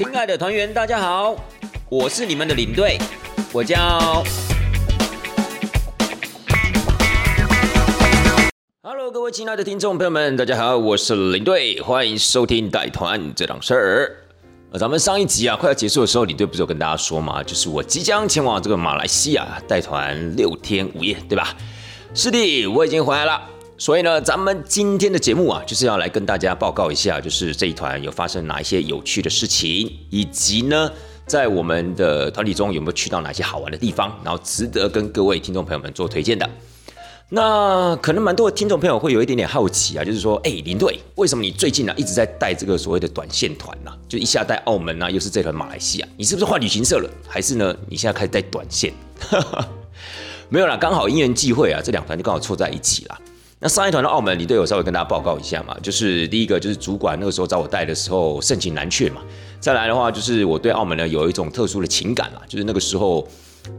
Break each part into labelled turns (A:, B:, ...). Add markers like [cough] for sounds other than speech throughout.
A: 亲爱的团员，大家好，我是你们的领队，我叫。Hello，各位亲爱的听众朋友们，大家好，我是领队，欢迎收听带团这档事儿。呃，咱们上一集啊快要结束的时候，领队不是有跟大家说嘛，就是我即将前往这个马来西亚带团六天五夜，对吧？是的，我已经回来了。所以呢，咱们今天的节目啊，就是要来跟大家报告一下，就是这一团有发生哪一些有趣的事情，以及呢，在我们的团体中有没有去到哪些好玩的地方，然后值得跟各位听众朋友们做推荐的。那可能蛮多的听众朋友会有一点点好奇啊，就是说，哎，林队，为什么你最近呢一直在带这个所谓的短线团呢？就一下带澳门啊，又是这团马来西亚，你是不是换旅行社了？还是呢，你现在开始带短线？[laughs] 没有啦，刚好因缘际会啊，这两团就刚好凑在一起了。那上一团的澳门，你队友稍微跟大家报告一下嘛，就是第一个就是主管那个时候找我带的时候盛情难却嘛。再来的话，就是我对澳门呢有一种特殊的情感啦，就是那个时候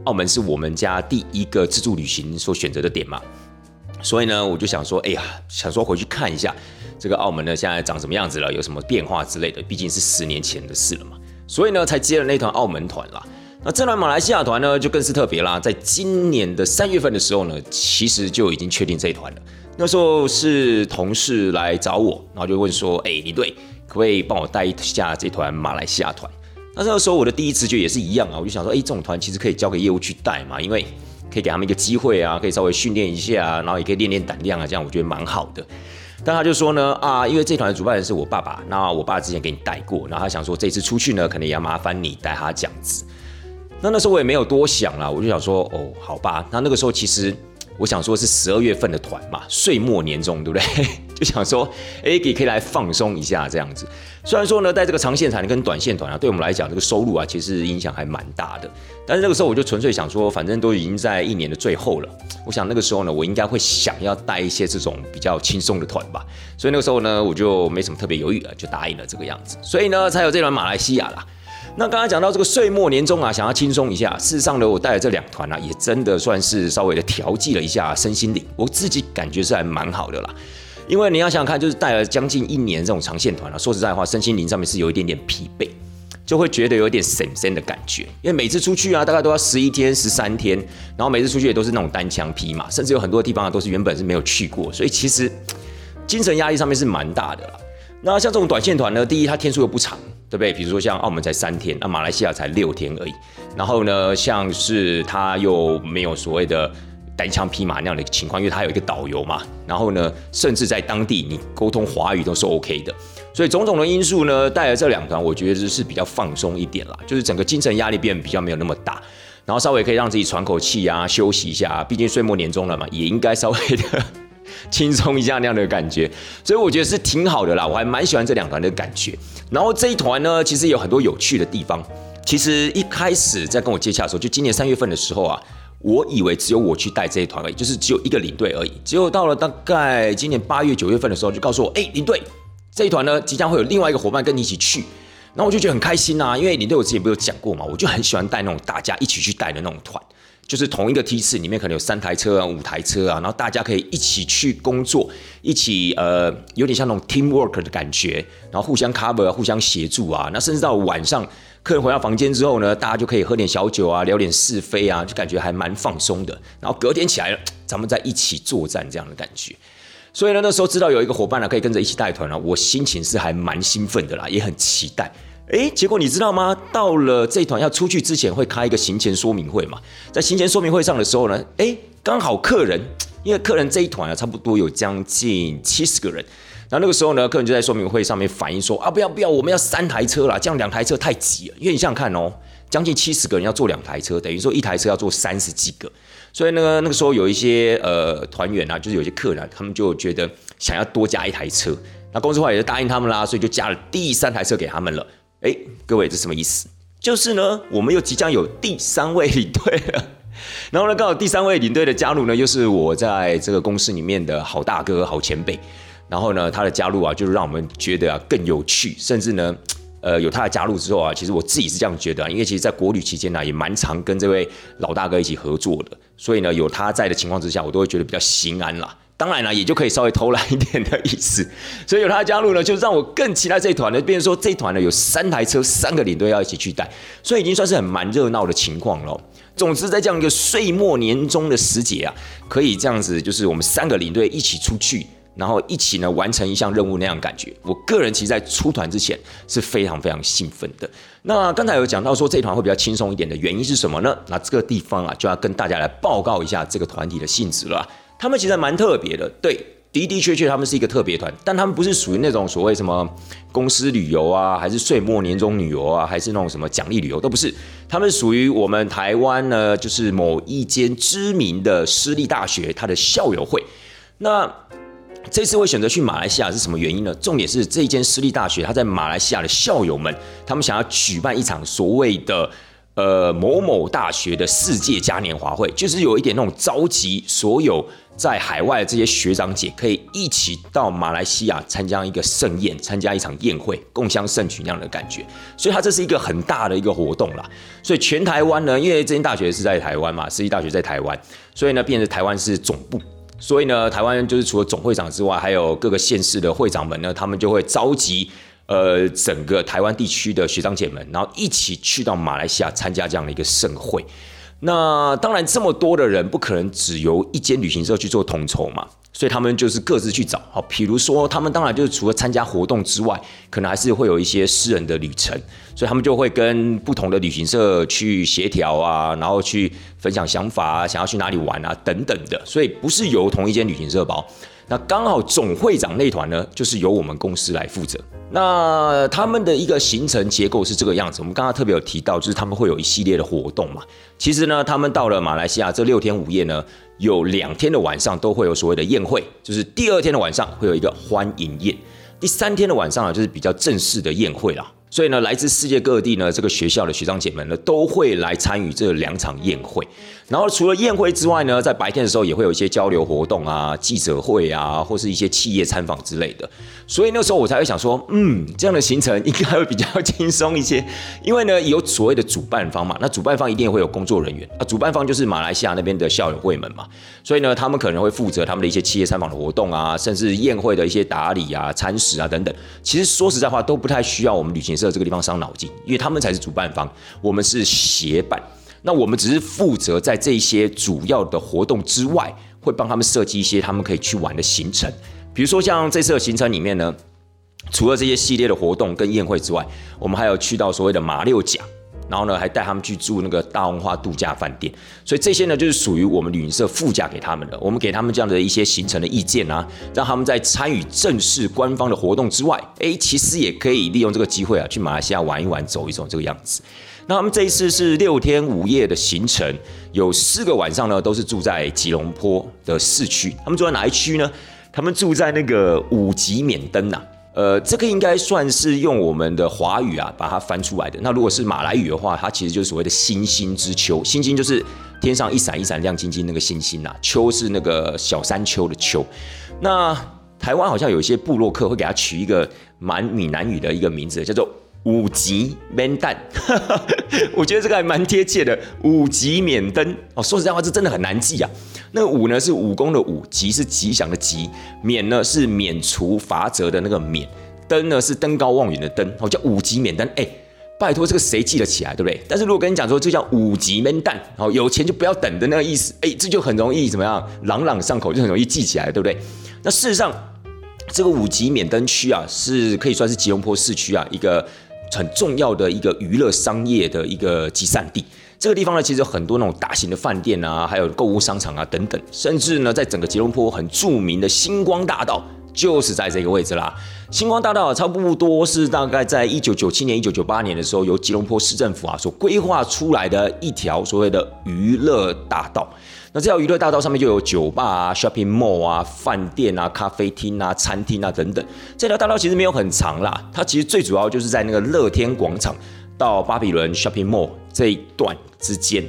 A: 澳门是我们家第一个自助旅行所选择的点嘛，所以呢我就想说，哎呀，想说回去看一下这个澳门呢现在长什么样子了，有什么变化之类的，毕竟是十年前的事了嘛，所以呢才接了那团澳门团啦。那这团马来西亚团呢就更是特别啦，在今年的三月份的时候呢，其实就已经确定这一团了。那时候是同事来找我，然后就问说：“哎，李队，可不可以帮我带一下这团马来西亚团？”那那个时候我的第一直觉也是一样啊，我就想说：“哎，这种团其实可以交给业务去带嘛，因为可以给他们一个机会啊，可以稍微训练一下啊，然后也可以练练胆量啊，这样我觉得蛮好的。”但他就说呢：“啊，因为这团的主办人是我爸爸，那我爸之前给你带过，然后他想说这次出去呢，可能也要麻烦你带他这样子。”那那时候我也没有多想啦，我就想说：“哦，好吧。”那那个时候其实。我想说，是十二月份的团嘛，岁末年终，对不对？[laughs] 就想说，哎，也可以来放松一下这样子。虽然说呢，在这个长线团跟短线团啊，对我们来讲，这个收入啊，其实影响还蛮大的。但是那个时候，我就纯粹想说，反正都已经在一年的最后了，我想那个时候呢，我应该会想要带一些这种比较轻松的团吧。所以那个时候呢，我就没什么特别犹豫了，就答应了这个样子。所以呢，才有这轮马来西亚啦。那刚才讲到这个岁末年终啊，想要轻松一下。事实上呢，我带的这两团啊，也真的算是稍微的调剂了一下身心灵。我自己感觉是还蛮好的啦。因为你要想想看，就是带了将近一年这种长线团啊，说实在话，身心灵上面是有一点点疲惫，就会觉得有点神神的感觉。因为每次出去啊，大概都要十一天、十三天，然后每次出去也都是那种单枪匹马，甚至有很多地方啊，都是原本是没有去过，所以其实精神压力上面是蛮大的啦。那像这种短线团呢，第一它天数又不长，对不对？比如说像澳门才三天，那马来西亚才六天而已。然后呢，像是他又没有所谓的单枪匹马那样的情况，因为他有一个导游嘛。然后呢，甚至在当地你沟通华语都是 OK 的。所以种种的因素呢，带来这两团，我觉得是比较放松一点啦，就是整个精神压力变比较没有那么大，然后稍微可以让自己喘口气啊，休息一下。毕竟岁末年终了嘛，也应该稍微的。[laughs] 轻松一下那样的感觉，所以我觉得是挺好的啦，我还蛮喜欢这两团的感觉。然后这一团呢，其实有很多有趣的地方。其实一开始在跟我接洽的时候，就今年三月份的时候啊，我以为只有我去带这一团而已，就是只有一个领队而已。结果到了大概今年八月九月份的时候，就告诉我，哎，领队这一团呢，即将会有另外一个伙伴跟你一起去。然后我就觉得很开心呐，因为领队我之前不有讲过嘛，我就很喜欢带那种大家一起去带的那种团。就是同一个梯次里面可能有三台车啊、五台车啊，然后大家可以一起去工作，一起呃有点像那种 team work 的感觉，然后互相 cover、互相协助啊。那甚至到晚上客人回到房间之后呢，大家就可以喝点小酒啊，聊点是非啊，就感觉还蛮放松的。然后隔天起来了，咱们再一起作战这样的感觉。所以呢，那时候知道有一个伙伴呢可以跟着一起带团了，我心情是还蛮兴奋的啦，也很期待。哎，结果你知道吗？到了这团要出去之前，会开一个行前说明会嘛。在行前说明会上的时候呢，哎，刚好客人，因为客人这一团啊，差不多有将近七十个人。然后那个时候呢，客人就在说明会上面反映说：啊，不要不要，我们要三台车啦，这样两台车太挤了。因为你想想看哦，将近七十个人要坐两台车，等于说一台车要坐三十几个。所以呢，那个时候有一些呃团员啊，就是有些客人，他们就觉得想要多加一台车。那公司话也就答应他们啦，所以就加了第三台车给他们了。哎，各位，这什么意思？就是呢，我们又即将有第三位领队了。[laughs] 然后呢，刚好第三位领队的加入呢，又是我在这个公司里面的好大哥、好前辈。然后呢，他的加入啊，就是让我们觉得啊更有趣。甚至呢，呃，有他的加入之后啊，其实我自己是这样觉得啊，因为其实，在国旅期间呢，也蛮常跟这位老大哥一起合作的。所以呢，有他在的情况之下，我都会觉得比较心安啦。当然了，也就可以稍微偷懒一点的意思。所以有他加入呢，就让我更期待这一团呢。变成说这一团呢有三台车，三个领队要一起去带，所以已经算是很蛮热闹的情况了。总之，在这样一个岁末年终的时节啊，可以这样子，就是我们三个领队一起出去。然后一起呢完成一项任务那样感觉，我个人其实在出团之前是非常非常兴奋的。那刚才有讲到说这一团会比较轻松一点的原因是什么呢？那这个地方啊就要跟大家来报告一下这个团体的性质了。他们其实蛮特别的，对的的确确他们是一个特别团，但他们不是属于那种所谓什么公司旅游啊，还是岁末年终旅游啊，还是那种什么奖励旅游都不是，他们属于我们台湾呢，就是某一间知名的私立大学它的校友会。那这次会选择去马来西亚是什么原因呢？重点是这一间私立大学，他在马来西亚的校友们，他们想要举办一场所谓的呃某某大学的世界嘉年华会，就是有一点那种召集所有在海外的这些学长姐，可以一起到马来西亚参加一个盛宴，参加一场宴会，共襄盛举那样的感觉。所以它这是一个很大的一个活动啦。所以全台湾呢，因为这间大学是在台湾嘛，私立大学在台湾，所以呢，变成台湾是总部。所以呢，台湾就是除了总会长之外，还有各个县市的会长们呢，他们就会召集呃整个台湾地区的学长姐们，然后一起去到马来西亚参加这样的一个盛会。那当然，这么多的人不可能只由一间旅行社去做统筹嘛。所以他们就是各自去找，好，比如说他们当然就是除了参加活动之外，可能还是会有一些私人的旅程，所以他们就会跟不同的旅行社去协调啊，然后去分享想法啊，想要去哪里玩啊等等的，所以不是由同一间旅行社包。那刚好总会长那团呢，就是由我们公司来负责。那他们的一个行程结构是这个样子，我们刚刚特别有提到，就是他们会有一系列的活动嘛。其实呢，他们到了马来西亚这六天五夜呢。有两天的晚上都会有所谓的宴会，就是第二天的晚上会有一个欢迎宴，第三天的晚上啊就是比较正式的宴会啦。所以呢，来自世界各地呢，这个学校的学长姐们呢，都会来参与这两场宴会。然后除了宴会之外呢，在白天的时候也会有一些交流活动啊、记者会啊，或是一些企业参访之类的。所以那时候我才会想说，嗯，这样的行程应该会比较轻松一些，[laughs] 因为呢有所谓的主办方嘛，那主办方一定会有工作人员啊，主办方就是马来西亚那边的校友会们嘛，所以呢，他们可能会负责他们的一些企业参访的活动啊，甚至宴会的一些打理啊、餐食啊等等。其实说实在话，都不太需要我们旅行社。这个地方伤脑筋，因为他们才是主办方，我们是协办。那我们只是负责在这些主要的活动之外，会帮他们设计一些他们可以去玩的行程。比如说像这次的行程里面呢，除了这些系列的活动跟宴会之外，我们还有去到所谓的马六甲。然后呢，还带他们去住那个大文化度假饭店，所以这些呢，就是属于我们旅行社附加给他们的。我们给他们这样的一些行程的意见啊，让他们在参与正式官方的活动之外，哎，其实也可以利用这个机会啊，去马来西亚玩一玩、走一走这个样子。那他们这一次是六天五夜的行程，有四个晚上呢，都是住在吉隆坡的市区。他们住在哪一区呢？他们住在那个五级免登呐。呃，这个应该算是用我们的华语啊把它翻出来的。那如果是马来语的话，它其实就是所谓的星星之丘。星星就是天上一闪一闪亮晶晶那个星星呐，丘是那个小山丘的丘。那台湾好像有一些部落客会给它取一个蛮闽南语的一个名字，叫做五级免蛋。[laughs] 我觉得这个还蛮贴切的，五级免登哦。说实在话，这真的很难记啊。那个武呢是武功的武，吉是吉祥的吉，免呢是免除罚则的那个免，登呢是登高望远的登，哦叫五级免登，哎，拜托这个谁记得起来，对不对？但是如果跟你讲说这叫五级免蛋，哦有钱就不要等的那个意思，哎，这就很容易怎么样，朗朗上口，就很容易记起来，对不对？那事实上，这个五级免登区啊，是可以算是吉隆坡市区啊一个很重要的一个娱乐商业的一个集散地。这个地方呢，其实有很多那种大型的饭店啊，还有购物商场啊等等，甚至呢，在整个吉隆坡很著名的星光大道就是在这个位置啦。星光大道差不多是大概在一九九七年、一九九八年的时候，由吉隆坡市政府啊所规划出来的一条所谓的娱乐大道。那这条娱乐大道上面就有酒吧啊、shopping mall 啊、饭店啊、咖啡厅啊、餐厅啊等等。这条大道其实没有很长啦，它其实最主要就是在那个乐天广场到巴比伦 shopping mall 这一段。之间，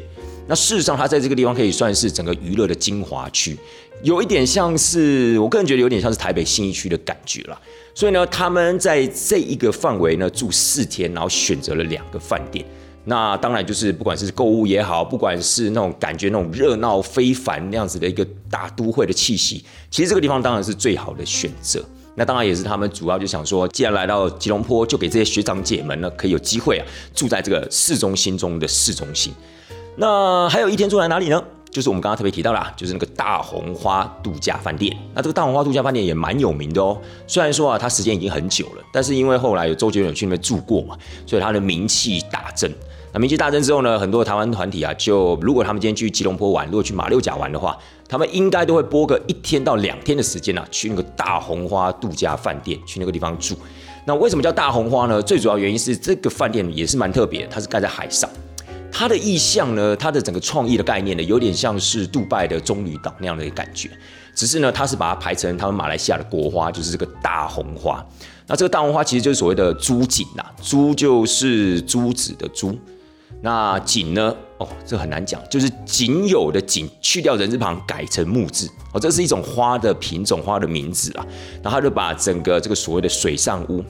A: 那事实上，它在这个地方可以算是整个娱乐的精华区，有一点像是，我个人觉得有点像是台北信义区的感觉了。所以呢，他们在这一个范围呢住四天，然后选择了两个饭店。那当然就是不管是购物也好，不管是那种感觉那种热闹非凡那样子的一个大都会的气息，其实这个地方当然是最好的选择。那当然也是他们主要就想说，既然来到吉隆坡，就给这些学长姐们呢，可以有机会啊，住在这个市中心中的市中心。那还有一天住在哪里呢？就是我们刚刚特别提到啦，就是那个大红花度假饭店。那这个大红花度假饭店也蛮有名的哦。虽然说啊，它时间已经很久了，但是因为后来有周杰伦去那边住过嘛，所以它的名气大增。那名气大增之后呢，很多台湾团体啊，就如果他们今天去吉隆坡玩，如果去马六甲玩的话，他们应该都会播个一天到两天的时间啊，去那个大红花度假饭店，去那个地方住。那为什么叫大红花呢？最主要原因是这个饭店也是蛮特别，它是盖在海上。它的意象呢，它的整个创意的概念呢，有点像是杜拜的棕榈岛那样的一个感觉，只是呢，它是把它排成他们马来西亚的国花，就是这个大红花。那这个大红花其实就是所谓的珠锦呐，珠就是珠子的珠，那锦呢，哦，这很难讲，就是仅有的锦，去掉人字旁，改成木字，哦，这是一种花的品种，花的名字啊。然后他就把整个这个所谓的水上屋。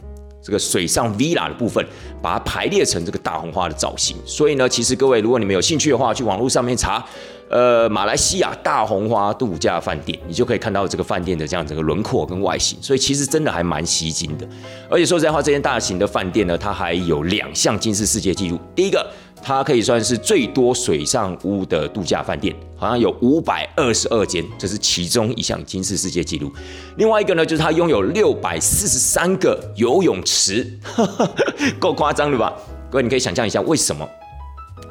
A: 这个水上 villa 的部分，把它排列成这个大红花的造型。所以呢，其实各位，如果你们有兴趣的话，去网络上面查，呃，马来西亚大红花度假饭店，你就可以看到这个饭店的这样整个轮廓跟外形。所以其实真的还蛮吸睛的。而且说实在话，这间大型的饭店呢，它还有两项金氏世界纪录。第一个。它可以算是最多水上屋的度假饭店，好像有五百二十二间，这是其中一项金氏世界纪录。另外一个呢，就是它拥有六百四十三个游泳池，[laughs] 够夸张的吧？各位，你可以想象一下，为什么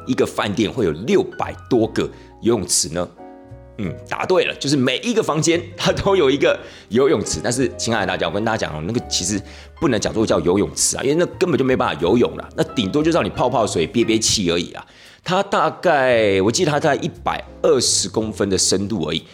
A: 一个饭店会有六百多个游泳池呢？嗯，答对了，就是每一个房间它都有一个游泳池。但是，亲爱的大家，我跟大家讲哦，那个其实不能讲做叫游泳池啊，因为那根本就没办法游泳了，那顶多就让你泡泡水、憋憋气而已啊。它大概我记得它在一百二十公分的深度而已，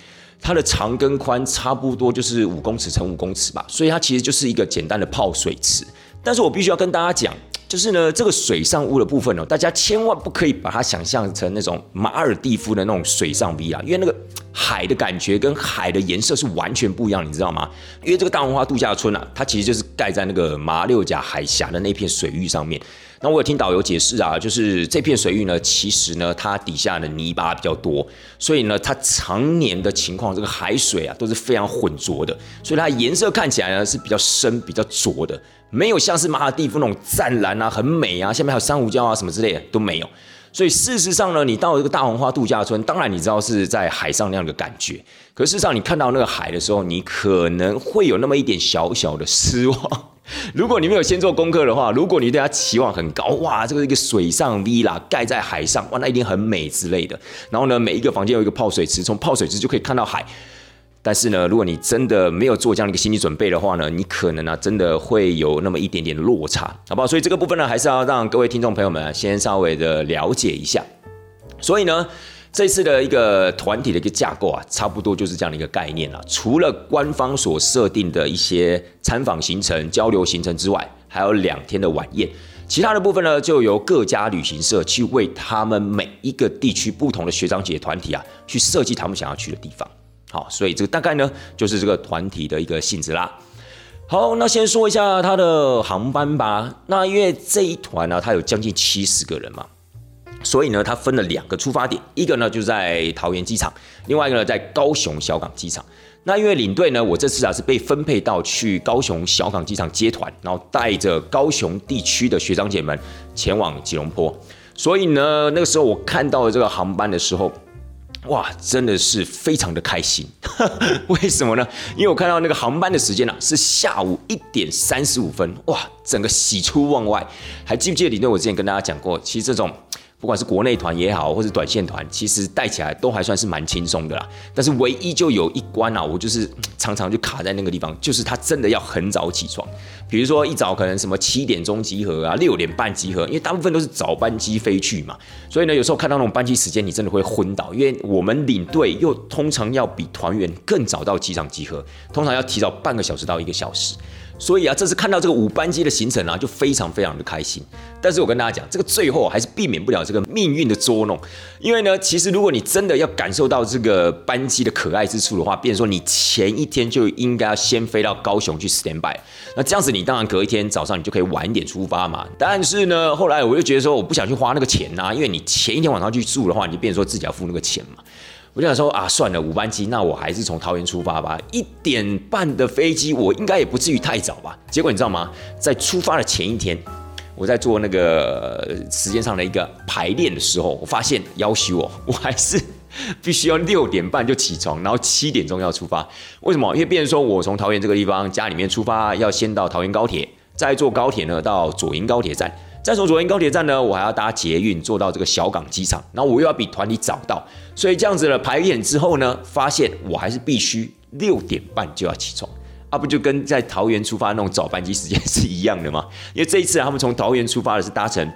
A: 它的长跟宽差不多就是五公尺乘五公尺吧，所以它其实就是一个简单的泡水池。但是我必须要跟大家讲。就是呢，这个水上屋的部分哦，大家千万不可以把它想象成那种马尔蒂夫的那种水上 V 啊，因为那个海的感觉跟海的颜色是完全不一样，你知道吗？因为这个大红花度假村啊，它其实就是盖在那个马六甲海峡的那片水域上面。那我有听导游解释啊，就是这片水域呢，其实呢，它底下的泥巴比较多，所以呢，它常年的情况，这个海水啊都是非常浑浊的，所以它颜色看起来呢是比较深、比较浊的，没有像是马尔蒂夫那种湛蓝啊、很美啊，下面还有珊瑚礁啊什么之类的都没有。所以事实上呢，你到这个大红花度假村，当然你知道是在海上那样的感觉，可事实上你看到那个海的时候，你可能会有那么一点小小的失望。[laughs] 如果你没有先做功课的话，如果你对它期望很高，哇，这个一个水上 villa 盖在海上，哇，那一定很美之类的。然后呢，每一个房间有一个泡水池，从泡水池就可以看到海。但是呢，如果你真的没有做这样的一个心理准备的话呢，你可能呢真的会有那么一点点落差，好不好？所以这个部分呢，还是要让各位听众朋友们先稍微的了解一下。所以呢。这次的一个团体的一个架构啊，差不多就是这样的一个概念啊。除了官方所设定的一些参访行程、交流行程之外，还有两天的晚宴。其他的部分呢，就由各家旅行社去为他们每一个地区不同的学长姐团体啊，去设计他们想要去的地方。好，所以这个大概呢，就是这个团体的一个性质啦。好，那先说一下它的航班吧。那因为这一团呢，它有将近七十个人嘛。所以呢，它分了两个出发点，一个呢就在桃园机场，另外一个呢在高雄小港机场。那因为领队呢，我这次啊是被分配到去高雄小港机场接团，然后带着高雄地区的学长姐们前往吉隆坡。所以呢，那个时候我看到这个航班的时候，哇，真的是非常的开心。[laughs] 为什么呢？因为我看到那个航班的时间呢是下午一点三十五分，哇，整个喜出望外。还记不记得领队？我之前跟大家讲过，其实这种。不管是国内团也好，或是短线团，其实带起来都还算是蛮轻松的啦。但是唯一就有一关啊，我就是常常就卡在那个地方，就是他真的要很早起床。比如说一早可能什么七点钟集合啊，六点半集合，因为大部分都是早班机飞去嘛。所以呢，有时候看到那种班机时间，你真的会昏倒，因为我们领队又通常要比团员更早到机场集合，通常要提早半个小时到一个小时。所以啊，这次看到这个五班机的行程啊，就非常非常的开心。但是我跟大家讲，这个最后还是避免不了这个命运的捉弄。因为呢，其实如果你真的要感受到这个班机的可爱之处的话，变成说你前一天就应该要先飞到高雄去 stand by。那这样子，你当然隔一天早上你就可以晚一点出发嘛。但是呢，后来我就觉得说，我不想去花那个钱呐，因为你前一天晚上去住的话，你就变成说自己要付那个钱嘛。我就想说啊，算了，五班机，那我还是从桃园出发吧。一点半的飞机，我应该也不至于太早吧。结果你知道吗？在出发的前一天，我在做那个时间上的一个排练的时候，我发现要求我，我还是 [laughs] 必须要六点半就起床，然后七点钟要出发。为什么？因为变成说我从桃园这个地方家里面出发，要先到桃园高铁，再坐高铁呢到左营高铁站。再从左营高铁站呢，我还要搭捷运坐到这个小港机场，然后我又要比团体早到，所以这样子的排演之后呢，发现我还是必须六点半就要起床，啊不就跟在桃园出发那种早班机时间是一样的吗？因为这一次他们从桃园出发的是搭乘。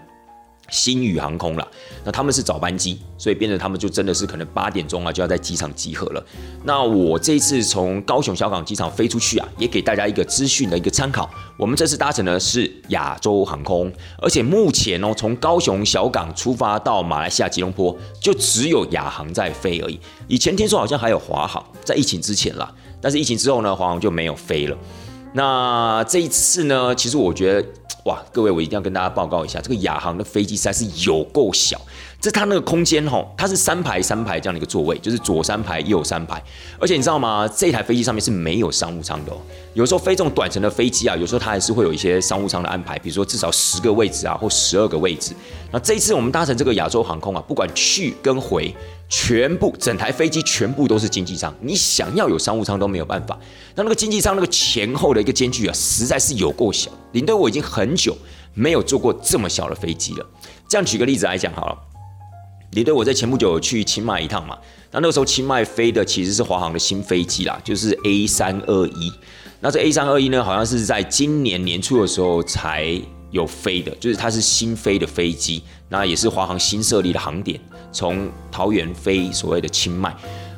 A: 新宇航空了，那他们是早班机，所以变成他们就真的是可能八点钟啊就要在机场集合了。那我这一次从高雄小港机场飞出去啊，也给大家一个资讯的一个参考。我们这次搭乘的是亚洲航空，而且目前哦，从高雄小港出发到马来西亚吉隆坡，就只有亚航在飞而已。以前听说好像还有华航，在疫情之前啦，但是疫情之后呢，华航就没有飞了。那这一次呢，其实我觉得。哇，各位，我一定要跟大家报告一下，这个亚航的飞机实在是有够小。这它那个空间吼，它是三排三排这样的一个座位，就是左三排右三排。而且你知道吗？这台飞机上面是没有商务舱的哦。有时候飞这种短程的飞机啊，有时候它还是会有一些商务舱的安排，比如说至少十个位置啊，或十二个位置。那这一次我们搭乘这个亚洲航空啊，不管去跟回。全部整台飞机全部都是经济舱，你想要有商务舱都没有办法。那那个经济舱那个前后的一个间距啊，实在是有够小。领队我已经很久没有坐过这么小的飞机了。这样举个例子来讲好了，你对我在前不久去清迈一趟嘛，那那个时候清迈飞的其实是华航的新飞机啦，就是 A 三二一。那这 A 三二一呢，好像是在今年年初的时候才有飞的，就是它是新飞的飞机，那也是华航新设立的航点。从桃园飞所谓的清迈，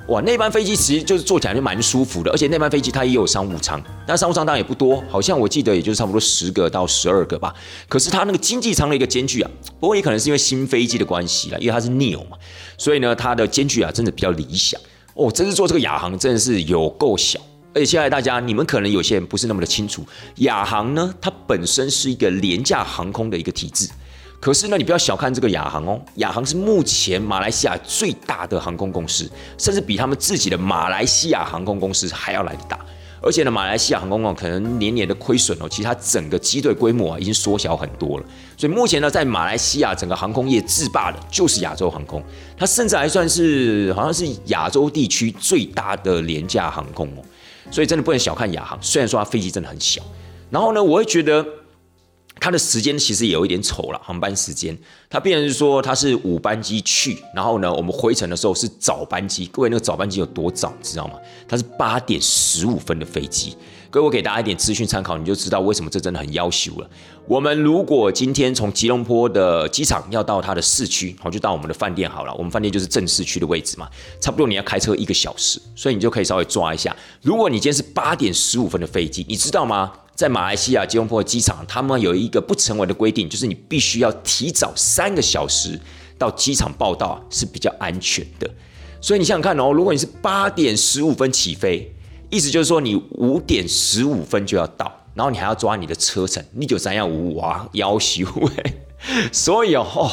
A: 哇，那班飞机其实就是坐起来就蛮舒服的，而且那班飞机它也有商务舱，但商务舱当然也不多，好像我记得也就是差不多十个到十二个吧。可是它那个经济舱的一个间距啊，不过也可能是因为新飞机的关系了，因为它是 neo 嘛，所以呢它的间距啊真的比较理想。哦，真是坐这个亚航真的是有够小，而且现在大家你们可能有些人不是那么的清楚，亚航呢它本身是一个廉价航空的一个体制。可是呢，你不要小看这个亚航哦，亚航是目前马来西亚最大的航空公司，甚至比他们自己的马来西亚航空公司还要来的大。而且呢，马来西亚航空哦，可能年年的亏损哦，其实它整个机队规模啊已经缩小很多了。所以目前呢，在马来西亚整个航空业制霸的就是亚洲航空，它甚至还算是好像是亚洲地区最大的廉价航空哦。所以真的不能小看亚航，虽然说它飞机真的很小。然后呢，我会觉得。它的时间其实有一点丑了，航班时间，它变成是说它是五班机去，然后呢，我们回程的时候是早班机。各位，那个早班机有多早，知道吗？它是八点十五分的飞机。各位，我给大家一点资讯参考，你就知道为什么这真的很要求了。我们如果今天从吉隆坡的机场要到它的市区，好，就到我们的饭店好了。我们饭店就是正市区的位置嘛，差不多你要开车一个小时，所以你就可以稍微抓一下。如果你今天是八点十五分的飞机，你知道吗？在马来西亚吉隆坡机场，他们有一个不成文的规定，就是你必须要提早三个小时到机场报到是比较安全的。所以你想想看哦，如果你是八点十五分起飞，意思就是说你五点十五分就要到，然后你还要抓你的车程，你就三幺五哇，要求哎。所以哦，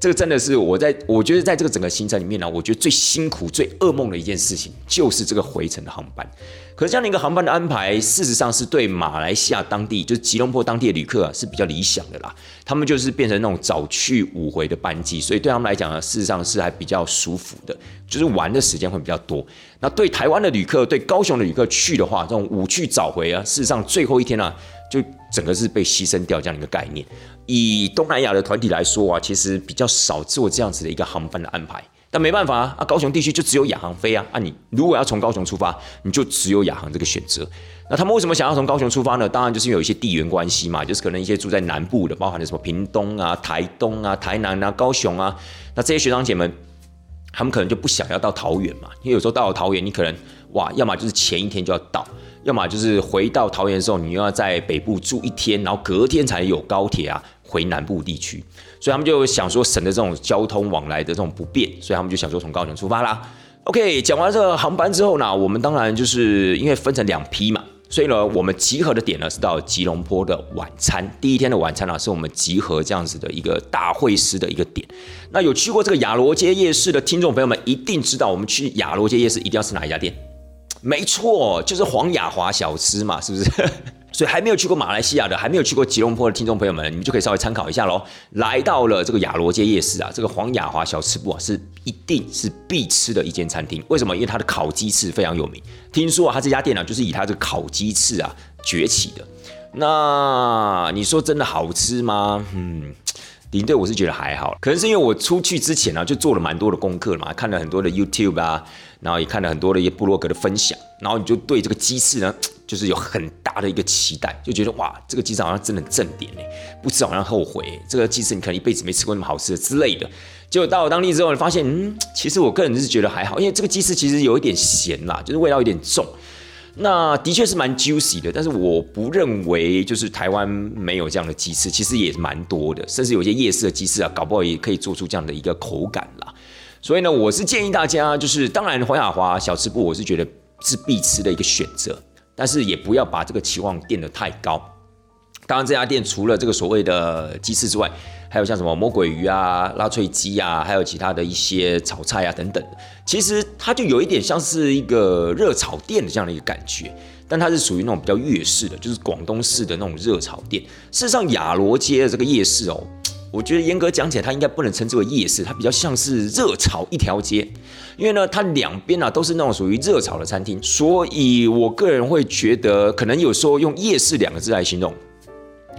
A: 这个真的是我在我觉得在这个整个行程里面呢，我觉得最辛苦、最噩梦的一件事情，就是这个回程的航班。可是这样的一个航班的安排，事实上是对马来西亚当地，就是吉隆坡当地的旅客啊，是比较理想的啦。他们就是变成那种早去午回的班机，所以对他们来讲呢，事实上是还比较舒服的，就是玩的时间会比较多。那对台湾的旅客，对高雄的旅客去的话，这种午去早回啊，事实上最后一天呢，就整个是被牺牲掉这样的一个概念。以东南亚的团体来说啊，其实比较少做这样子的一个航班的安排。但没办法啊，啊，高雄地区就只有亚航飞啊，啊，你如果要从高雄出发，你就只有亚航这个选择。那他们为什么想要从高雄出发呢？当然就是因为有一些地缘关系嘛，就是可能一些住在南部的，包含了什么屏东啊、台东啊、台南啊、高雄啊，那这些学长姐们，他们可能就不想要到桃园嘛，因为有时候到了桃园，你可能哇，要么就是前一天就要到，要么就是回到桃园的时候，你又要在北部住一天，然后隔天才有高铁啊回南部地区，所以他们就想说省的这种交通往来的这种不便，所以他们就想说从高雄出发啦。OK，讲完这个航班之后呢，我们当然就是因为分成两批嘛。所以呢，我们集合的点呢是到吉隆坡的晚餐。第一天的晚餐呢，是我们集合这样子的一个大会师的一个点。那有去过这个亚罗街夜市的听众朋友们，一定知道我们去亚罗街夜市一定要吃哪一家店？没错，就是黄雅华小吃嘛，是不是？[laughs] 所以还没有去过马来西亚的，还没有去过吉隆坡的听众朋友们，你们就可以稍微参考一下喽。来到了这个亚罗街夜市啊，这个黄雅华小吃部啊，是一定是必吃的一间餐厅。为什么？因为它的烤鸡翅非常有名。听说啊，它这家店呢，就是以它这个烤鸡翅啊崛起的。那你说真的好吃吗？嗯。领队我是觉得还好，可能是因为我出去之前呢，就做了蛮多的功课嘛，看了很多的 YouTube 啊，然后也看了很多的一些部落格的分享，然后你就对这个鸡翅呢，[tsk] 就是有很大的一个期待，就觉得哇，这个鸡翅好像真的正点哎，不吃好像后悔，这个鸡翅你可能一辈子没吃过那么好吃的之类的。结果到了当地之后，发现嗯，其实我个人是觉得还好，因为这个鸡翅其实有一点咸啦，就是味道有点重。那的确是蛮 juicy 的，但是我不认为就是台湾没有这样的鸡翅，其实也蛮多的，甚至有些夜市的鸡翅啊，搞不好也可以做出这样的一个口感啦。所以呢，我是建议大家，就是当然黄雅华小吃部，我是觉得是必吃的一个选择，但是也不要把这个期望垫得太高。当然，这家店除了这个所谓的鸡翅之外，还有像什么魔鬼鱼啊、拉脆鸡啊，还有其他的一些炒菜啊等等其实它就有一点像是一个热炒店的这样的一个感觉，但它是属于那种比较粤式的，就是广东式的那种热炒店。事实上，亚罗街的这个夜市哦，我觉得严格讲起来，它应该不能称之为夜市，它比较像是热炒一条街。因为呢，它两边呢都是那种属于热炒的餐厅，所以我个人会觉得，可能有时候用夜市两个字来形容。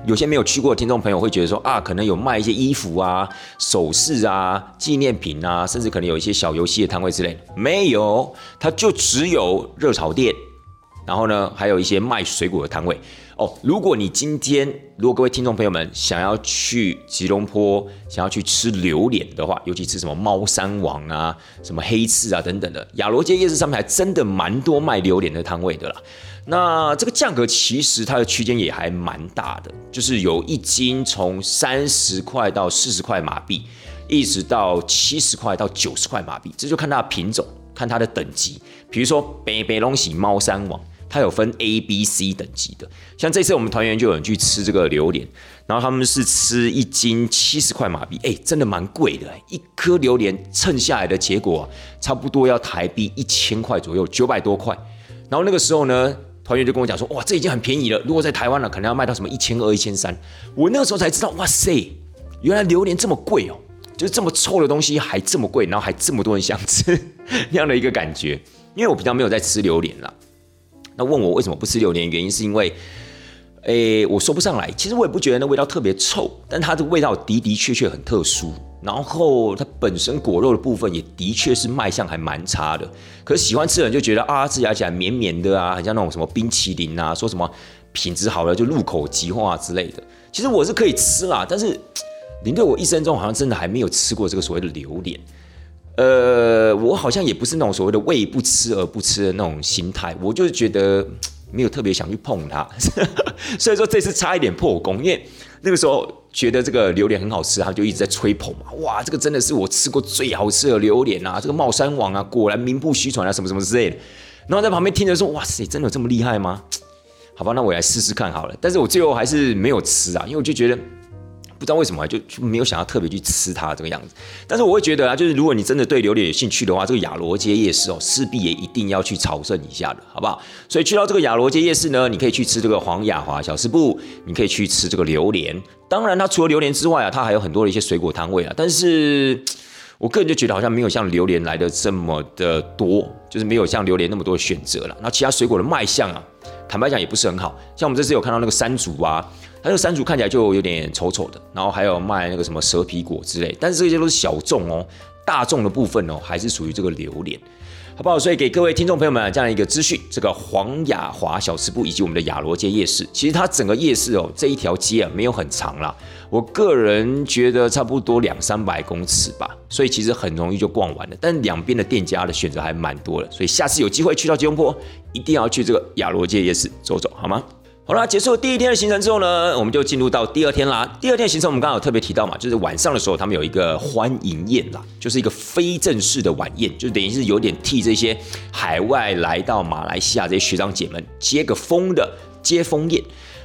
A: 有些没有去过的听众朋友会觉得说啊，可能有卖一些衣服啊、首饰啊、纪念品啊，甚至可能有一些小游戏的摊位之类。没有，它就只有热炒店，然后呢，还有一些卖水果的摊位。哦，如果你今天，如果各位听众朋友们想要去吉隆坡，想要去吃榴莲的话，尤其吃什么猫山王啊、什么黑刺啊等等的，亚罗街夜市上面还真的蛮多卖榴莲的摊位的啦。那这个价格其实它的区间也还蛮大的，就是有一斤从三十块到四十块马币，一直到七十块到九十块马币，这就看它的品种，看它的等级。比如说北北龙喜猫山王，它有分 A、B、C 等级的。像这次我们团员就有人去吃这个榴莲，然后他们是吃一斤七十块马币，哎，真的蛮贵的，一颗榴莲称下来的结果差不多要台币一千块左右，九百多块。然后那个时候呢。团员就跟我讲说：“哇，这已经很便宜了。如果在台湾了，可能要卖到什么一千二、一千三。我那个时候才知道，哇塞，原来榴莲这么贵哦，就是这么臭的东西还这么贵，然后还这么多人想吃 [laughs] 那样的一个感觉。因为我平常没有在吃榴莲了。那问我为什么不吃榴莲，原因是因为，诶，我说不上来。其实我也不觉得那味道特别臭，但它的味道的的确确很特殊。”然后它本身果肉的部分也的确是卖相还蛮差的，可是喜欢吃的人就觉得啊，吃起来绵绵的啊，很像那种什么冰淇淋啊，说什么品质好了就入口即化之类的。其实我是可以吃啦，但是 [tsk] 林队我一生中好像真的还没有吃过这个所谓的榴莲。呃，我好像也不是那种所谓的胃不吃而不吃的那种心态，我就是觉得没有特别想去碰它，[laughs] 所以说这次差一点破功，因为。那个时候觉得这个榴莲很好吃，他就一直在吹捧嘛，哇，这个真的是我吃过最好吃的榴莲啊！这个茂山王啊，果然名不虚传啊，什么什么之类的。然后在旁边听着说，哇塞，真的有这么厉害吗？好吧，那我来试试看好了。但是我最后还是没有吃啊，因为我就觉得。不知道为什么就就没有想要特别去吃它这个样子，但是我会觉得啊，就是如果你真的对榴莲有兴趣的话，这个亚罗街夜市哦，势必也一定要去朝圣一下的，好不好？所以去到这个亚罗街夜市呢，你可以去吃这个黄雅华小吃部，你可以去吃这个榴莲。当然，它除了榴莲之外啊，它还有很多的一些水果摊位啊。但是我个人就觉得好像没有像榴莲来的这么的多，就是没有像榴莲那么多的选择了。那其他水果的卖相啊，坦白讲也不是很好，像我们这次有看到那个山竹啊。它这个山竹看起来就有点丑丑的，然后还有卖那个什么蛇皮果之类，但是这些都是小众哦，大众的部分哦还是属于这个榴莲。好不好？所以给各位听众朋友们这样一个资讯，这个黄雅华小吃部以及我们的雅罗街夜市，其实它整个夜市哦这一条街啊没有很长啦，我个人觉得差不多两三百公尺吧，所以其实很容易就逛完了。但两边的店家的选择还蛮多的，所以下次有机会去到吉隆坡，一定要去这个雅罗街夜市走走，好吗？好啦，结束第一天的行程之后呢，我们就进入到第二天啦。第二天行程我们刚好特别提到嘛，就是晚上的时候他们有一个欢迎宴啦，就是一个非正式的晚宴，就等于是有点替这些海外来到马来西亚这些学长姐们接个风的接风宴。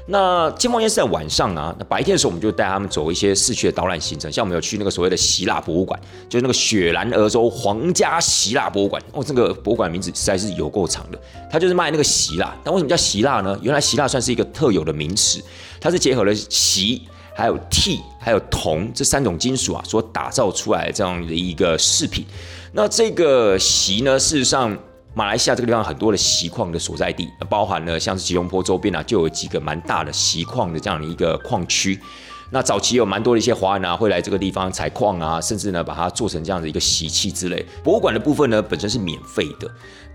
A: 那接风宴是在晚上啊，那白天的时候我们就带他们走一些市区的导览行程，像我们有去那个所谓的希腊博物馆，就是那个雪兰莪州皇家希腊博物馆。哦，这个博物馆名字实在是有够长的，它就是卖那个希腊。但为什么叫希腊呢？原来希腊算是一个特有的名词，它是结合了锡、还有锑、还有铜这三种金属啊所打造出来这样的一个饰品。那这个锡呢，事实上。马来西亚这个地方很多的锡矿的所在地，包含了像是吉隆坡周边啊，就有几个蛮大的锡矿的这样的一个矿区。那早期有蛮多的一些华人啊，会来这个地方采矿啊，甚至呢把它做成这样的一个习器之类。博物馆的部分呢，本身是免费的，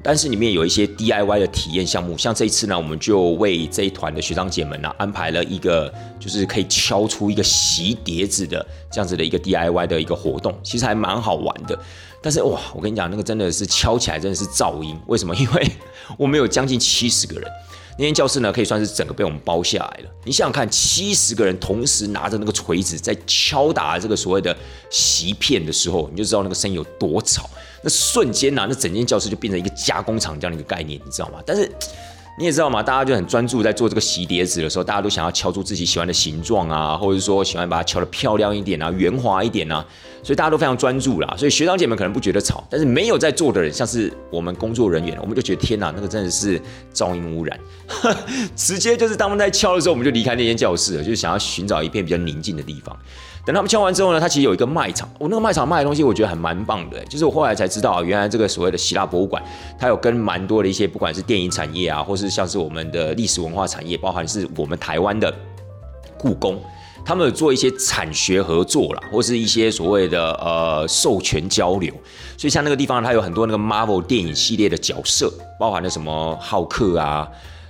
A: 但是里面有一些 DIY 的体验项目，像这一次呢，我们就为这一团的学长姐们呢安排了一个，就是可以敲出一个锡碟子的这样子的一个 DIY 的一个活动，其实还蛮好玩的。但是哇，我跟你讲，那个真的是敲起来真的是噪音。为什么？因为我们有将近七十个人，那间教室呢可以算是整个被我们包下来了。你想想看，七十个人同时拿着那个锤子在敲打这个所谓的席片的时候，你就知道那个声音有多吵。那瞬间呐，那整间教室就变成一个加工厂这样的一个概念，你知道吗？但是。你也知道嘛，大家就很专注在做这个洗碟子的时候，大家都想要敲出自己喜欢的形状啊，或者说喜欢把它敲得漂亮一点啊，圆滑一点啊，所以大家都非常专注啦。所以学长姐们可能不觉得吵，但是没有在做的人，像是我们工作人员，我们就觉得天哪，那个真的是噪音污染，[laughs] 直接就是他们在敲的时候，我们就离开那间教室了，就是想要寻找一片比较宁静的地方。等他们敲完之后呢，他其实有一个卖场，我那个卖场卖的东西，我觉得还蛮棒的。就是我后来才知道，原来这个所谓的希腊博物馆，它有跟蛮多的一些，不管是电影产业啊，或是像是我们的历史文化产业，包含是我们台湾的故宫，他们有做一些产学合作啦，或是一些所谓的呃授权交流。所以像那个地方，它有很多那个 Marvel 电影系列的角色，包含了什么浩克啊、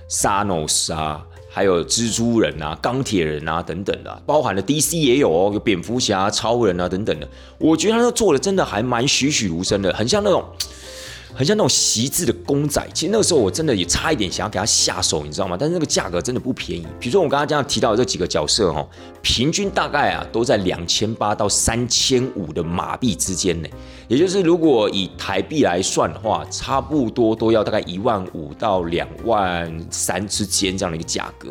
A: 沙诺斯啊。还有蜘蛛人啊、钢铁人啊等等的，包含了 DC 也有哦，有蝙蝠侠、超人啊等等的。我觉得他做的真的还蛮栩栩如生的，很像那种。很像那种席字的公仔，其实那个时候我真的也差一点想要给他下手，你知道吗？但是那个价格真的不便宜。比如说我刚刚这样提到的这几个角色哦，平均大概啊都在两千八到三千五的马币之间呢。也就是如果以台币来算的话，差不多都要大概一万五到两万三之间这样的一个价格。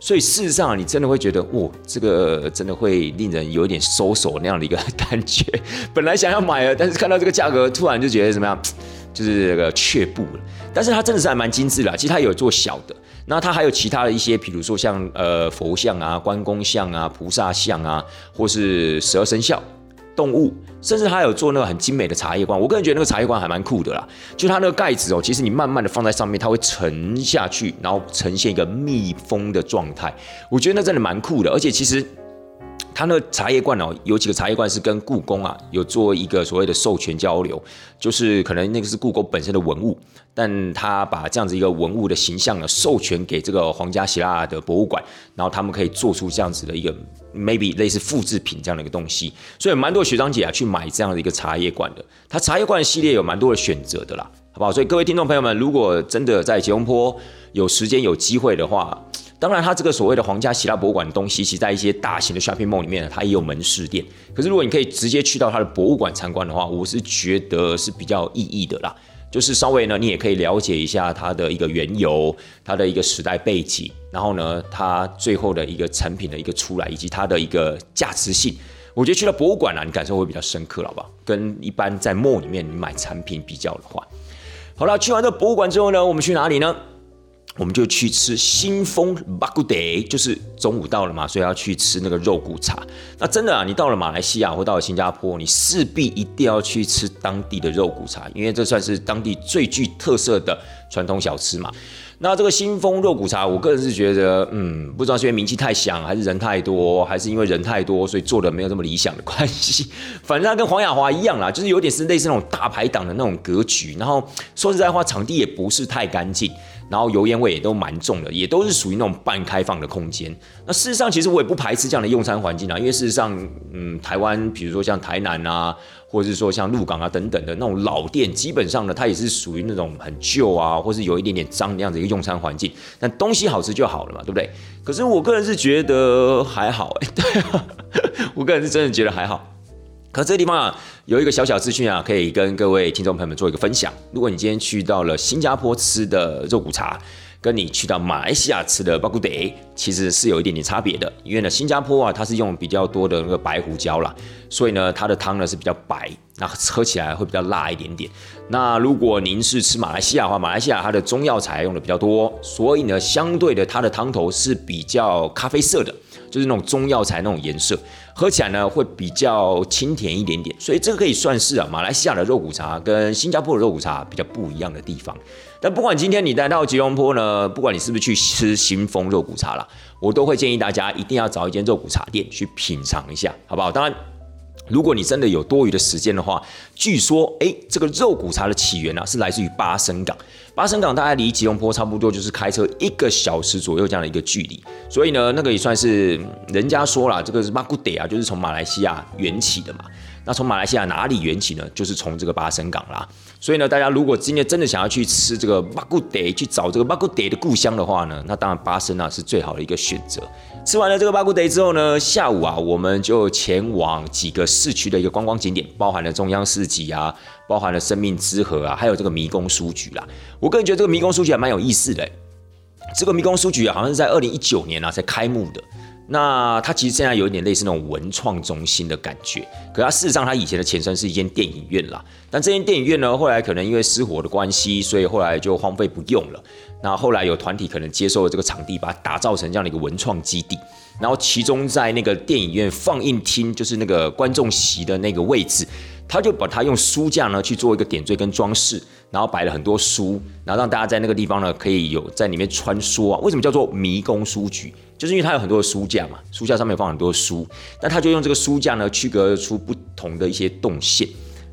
A: 所以事实上，你真的会觉得，哇，这个真的会令人有一点收手那样的一个感觉。[laughs] 本来想要买了，但是看到这个价格，突然就觉得怎么样？[tsk] 就是这个却步了，但是它真的是还蛮精致的。其实它有做小的，那它还有其他的一些，比如说像呃佛像啊、关公像啊、菩萨像啊，或是十二生肖动物，甚至他有做那个很精美的茶叶罐。我个人觉得那个茶叶罐还蛮酷的啦，就它那个盖子哦，其实你慢慢的放在上面，它会沉下去，然后呈现一个密封的状态。我觉得那真的蛮酷的，而且其实。他那个茶叶罐哦，有几个茶叶罐是跟故宫啊有做一个所谓的授权交流，就是可能那个是故宫本身的文物，但他把这样子一个文物的形象呢授权给这个皇家希腊的博物馆，然后他们可以做出这样子的一个 maybe 类似复制品这样的一个东西，所以蛮多学长姐啊去买这样的一个茶叶罐的，它茶叶罐系列有蛮多的选择的啦，好不好？所以各位听众朋友们，如果真的在吉隆坡有时间有机会的话，当然，它这个所谓的皇家希腊博物馆的东西，其在一些大型的 shopping mall 里面呢，它也有门市店。可是，如果你可以直接去到它的博物馆参观的话，我是觉得是比较有意义的啦。就是稍微呢，你也可以了解一下它的一个缘由，它的一个时代背景，然后呢，它最后的一个成品的一个出来，以及它的一个价值性。我觉得去到博物馆啊，你感受会比较深刻，好不好？跟一般在 mall 里面你买产品比较的话，好了，去完这博物馆之后呢，我们去哪里呢？我们就去吃新丰巴古德，就是中午到了嘛，所以要去吃那个肉骨茶。那真的啊，你到了马来西亚或到了新加坡，你势必一定要去吃当地的肉骨茶，因为这算是当地最具特色的传统小吃嘛。那这个新丰肉骨茶，我个人是觉得，嗯，不知道是因为名气太响，还是人太多，还是因为人太多，所以做的没有这么理想的关系。反正它跟黄雅华一样啦，[laughs] 就是有点是类似那种大排档的那种格局。然后说实在话，场地也不是太干净，然后油烟味也都蛮重的，也都是属于那种半开放的空间。那事实上，其实我也不排斥这样的用餐环境啊，因为事实上，嗯，台湾比如说像台南啊。或者是说像鹿港啊等等的那种老店，基本上呢，它也是属于那种很旧啊，或是有一点点脏那样子一个用餐环境。但东西好吃就好了嘛，对不对？可是我个人是觉得还好，哎，对啊，我个人是真的觉得还好。可这个地方啊，有一个小小资讯啊，可以跟各位听众朋友们做一个分享。如果你今天去到了新加坡吃的肉骨茶。跟你去到马来西亚吃的巴古德，其实是有一点点差别的。因为呢，新加坡啊，它是用比较多的那个白胡椒啦，所以呢，它的汤呢是比较白，那喝起来会比较辣一点点。那如果您是吃马来西亚的话，马来西亚它的中药材用的比较多，所以呢，相对的它的汤头是比较咖啡色的，就是那种中药材那种颜色，喝起来呢会比较清甜一点点。所以这个可以算是啊，马来西亚的肉骨茶跟新加坡的肉骨茶比较不一样的地方。但不管今天你来到吉隆坡呢，不管你是不是去吃新丰肉骨茶啦，我都会建议大家一定要找一间肉骨茶店去品尝一下，好不好？当然，如果你真的有多余的时间的话，据说，哎，这个肉骨茶的起源呢是来自于巴生港，巴生港大概离吉隆坡差不多就是开车一个小时左右这样的一个距离，所以呢，那个也算是人家说了，这个是马古德啊，就是从马来西亚缘起的嘛。那从马来西亚哪里缘起呢？就是从这个巴生港啦。所以呢，大家如果今天真的想要去吃这个巴古德，去找这个巴古德的故乡的话呢，那当然巴生啊是最好的一个选择。吃完了这个巴古德之后呢，下午啊我们就前往几个市区的一个观光景点，包含了中央市集啊，包含了生命之河啊，还有这个迷宫书局啦。我个人觉得这个迷宫书局还蛮有意思的。这个迷宫书局啊，好像是在二零一九年啊才开幕的。那它其实现在有一点类似那种文创中心的感觉，可它事实上它以前的前身是一间电影院啦。但这间电影院呢，后来可能因为失火的关系，所以后来就荒废不用了。那后来有团体可能接受了这个场地，把它打造成这样的一个文创基地。然后其中在那个电影院放映厅，就是那个观众席的那个位置，他就把它用书架呢去做一个点缀跟装饰，然后摆了很多书，然后让大家在那个地方呢可以有在里面穿梭啊。为什么叫做迷宫书局？就是因为它有很多的书架嘛，书架上面放很多书，那他就用这个书架呢区隔出不同的一些动线，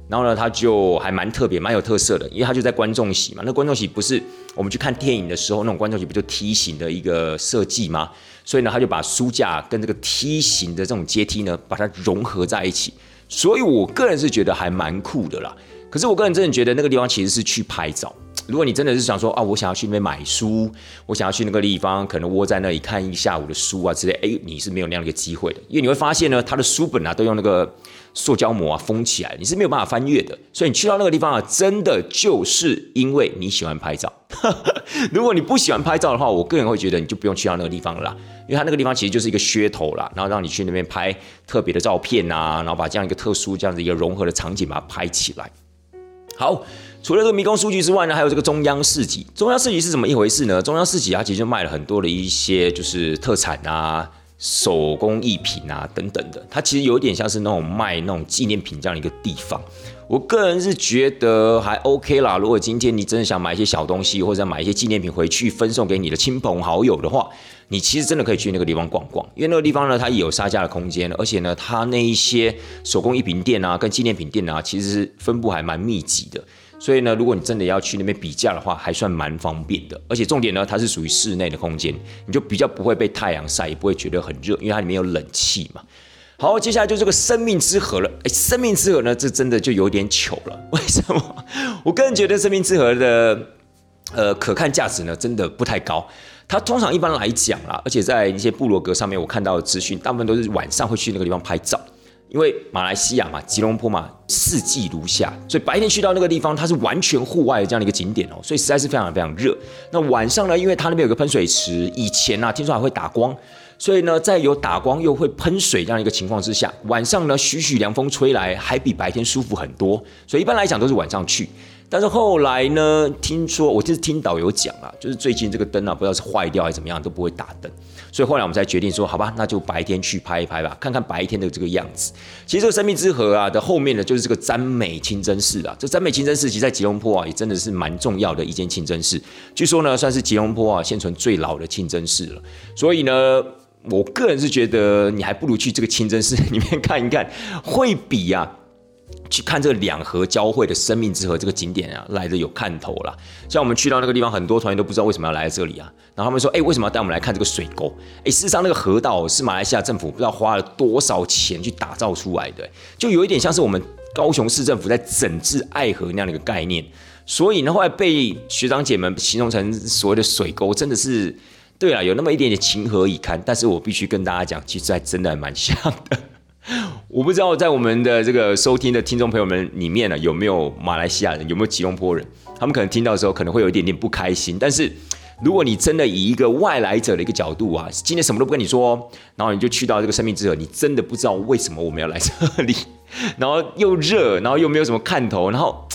A: 然后呢，他就还蛮特别、蛮有特色的，因为他就在观众席嘛，那观众席不是我们去看电影的时候那种观众席不就梯形的一个设计吗？所以呢，他就把书架跟这个梯形的这种阶梯呢，把它融合在一起，所以我个人是觉得还蛮酷的啦。可是我个人真的觉得那个地方其实是去拍照。如果你真的是想说啊，我想要去那边买书，我想要去那个地方，可能窝在那里看一下午的书啊之类，哎，你是没有那样的一个机会的，因为你会发现呢，他的书本啊都用那个塑胶膜啊封起来，你是没有办法翻阅的。所以你去到那个地方啊，真的就是因为你喜欢拍照。[laughs] 如果你不喜欢拍照的话，我个人会觉得你就不用去到那个地方了啦，因为它那个地方其实就是一个噱头啦，然后让你去那边拍特别的照片啊，然后把这样一个特殊这样子一个融合的场景把它拍起来。好。除了这个迷宫书局之外呢，还有这个中央市集。中央市集是怎么一回事呢？中央市集它其实就卖了很多的一些就是特产啊、手工艺品啊等等的。它其实有点像是那种卖那种纪念品这样的一个地方。我个人是觉得还 OK 啦。如果今天你真的想买一些小东西，或者买一些纪念品回去分送给你的亲朋好友的话，你其实真的可以去那个地方逛逛。因为那个地方呢，它也有杀价的空间，而且呢，它那一些手工艺品店啊、跟纪念品店啊，其实分布还蛮密集的。所以呢，如果你真的要去那边比价的话，还算蛮方便的。而且重点呢，它是属于室内的空间，你就比较不会被太阳晒，也不会觉得很热，因为它里面有冷气嘛。好，接下来就这个生命之河了。哎，生命之河呢，这真的就有点糗了。[laughs] 为什么？我个人觉得生命之河的呃可看价值呢，真的不太高。它通常一般来讲啦，而且在一些部落格上面我看到的资讯，大部分都是晚上会去那个地方拍照。因为马来西亚嘛，吉隆坡嘛，四季如夏，所以白天去到那个地方，它是完全户外的这样的一个景点哦，所以实在是非常非常热。那晚上呢，因为它那边有个喷水池，以前呢听说还会打光，所以呢在有打光又会喷水这样一个情况之下，晚上呢徐徐凉风吹来，还比白天舒服很多。所以一般来讲都是晚上去。但是后来呢，听说我就是听导游讲啊，就是最近这个灯啊，不知道是坏掉还是怎么样，都不会打灯。所以后来我们才决定说，好吧，那就白天去拍一拍吧，看看白天的这个样子。其实这个生命之河啊的后面呢，就是这个詹美清真寺啊。这詹美清真寺其实在吉隆坡啊，也真的是蛮重要的一间清真寺。据说呢，算是吉隆坡啊现存最老的清真寺了。所以呢，我个人是觉得，你还不如去这个清真寺里面看一看，会比啊。去看这个两河交汇的生命之河这个景点啊，来的有看头啦。像我们去到那个地方，很多团员都不知道为什么要来这里啊。然后他们说：“哎，为什么要带我们来看这个水沟？”哎，事实上那个河道是马来西亚政府不知道花了多少钱去打造出来的，就有一点像是我们高雄市政府在整治爱河那样的一个概念。所以呢，后来被学长姐们形容成所谓的水沟，真的是对啊，有那么一点点情何以堪。但是我必须跟大家讲，其实还真的还蛮像的。[laughs] 我不知道在我们的这个收听的听众朋友们里面呢，有没有马来西亚人，有没有吉隆坡人？他们可能听到的时候可能会有一点点不开心。但是如果你真的以一个外来者的一个角度啊，今天什么都不跟你说，然后你就去到这个生命之河，你真的不知道为什么我们要来这里，[laughs] 然后又热，然后又没有什么看头，然后。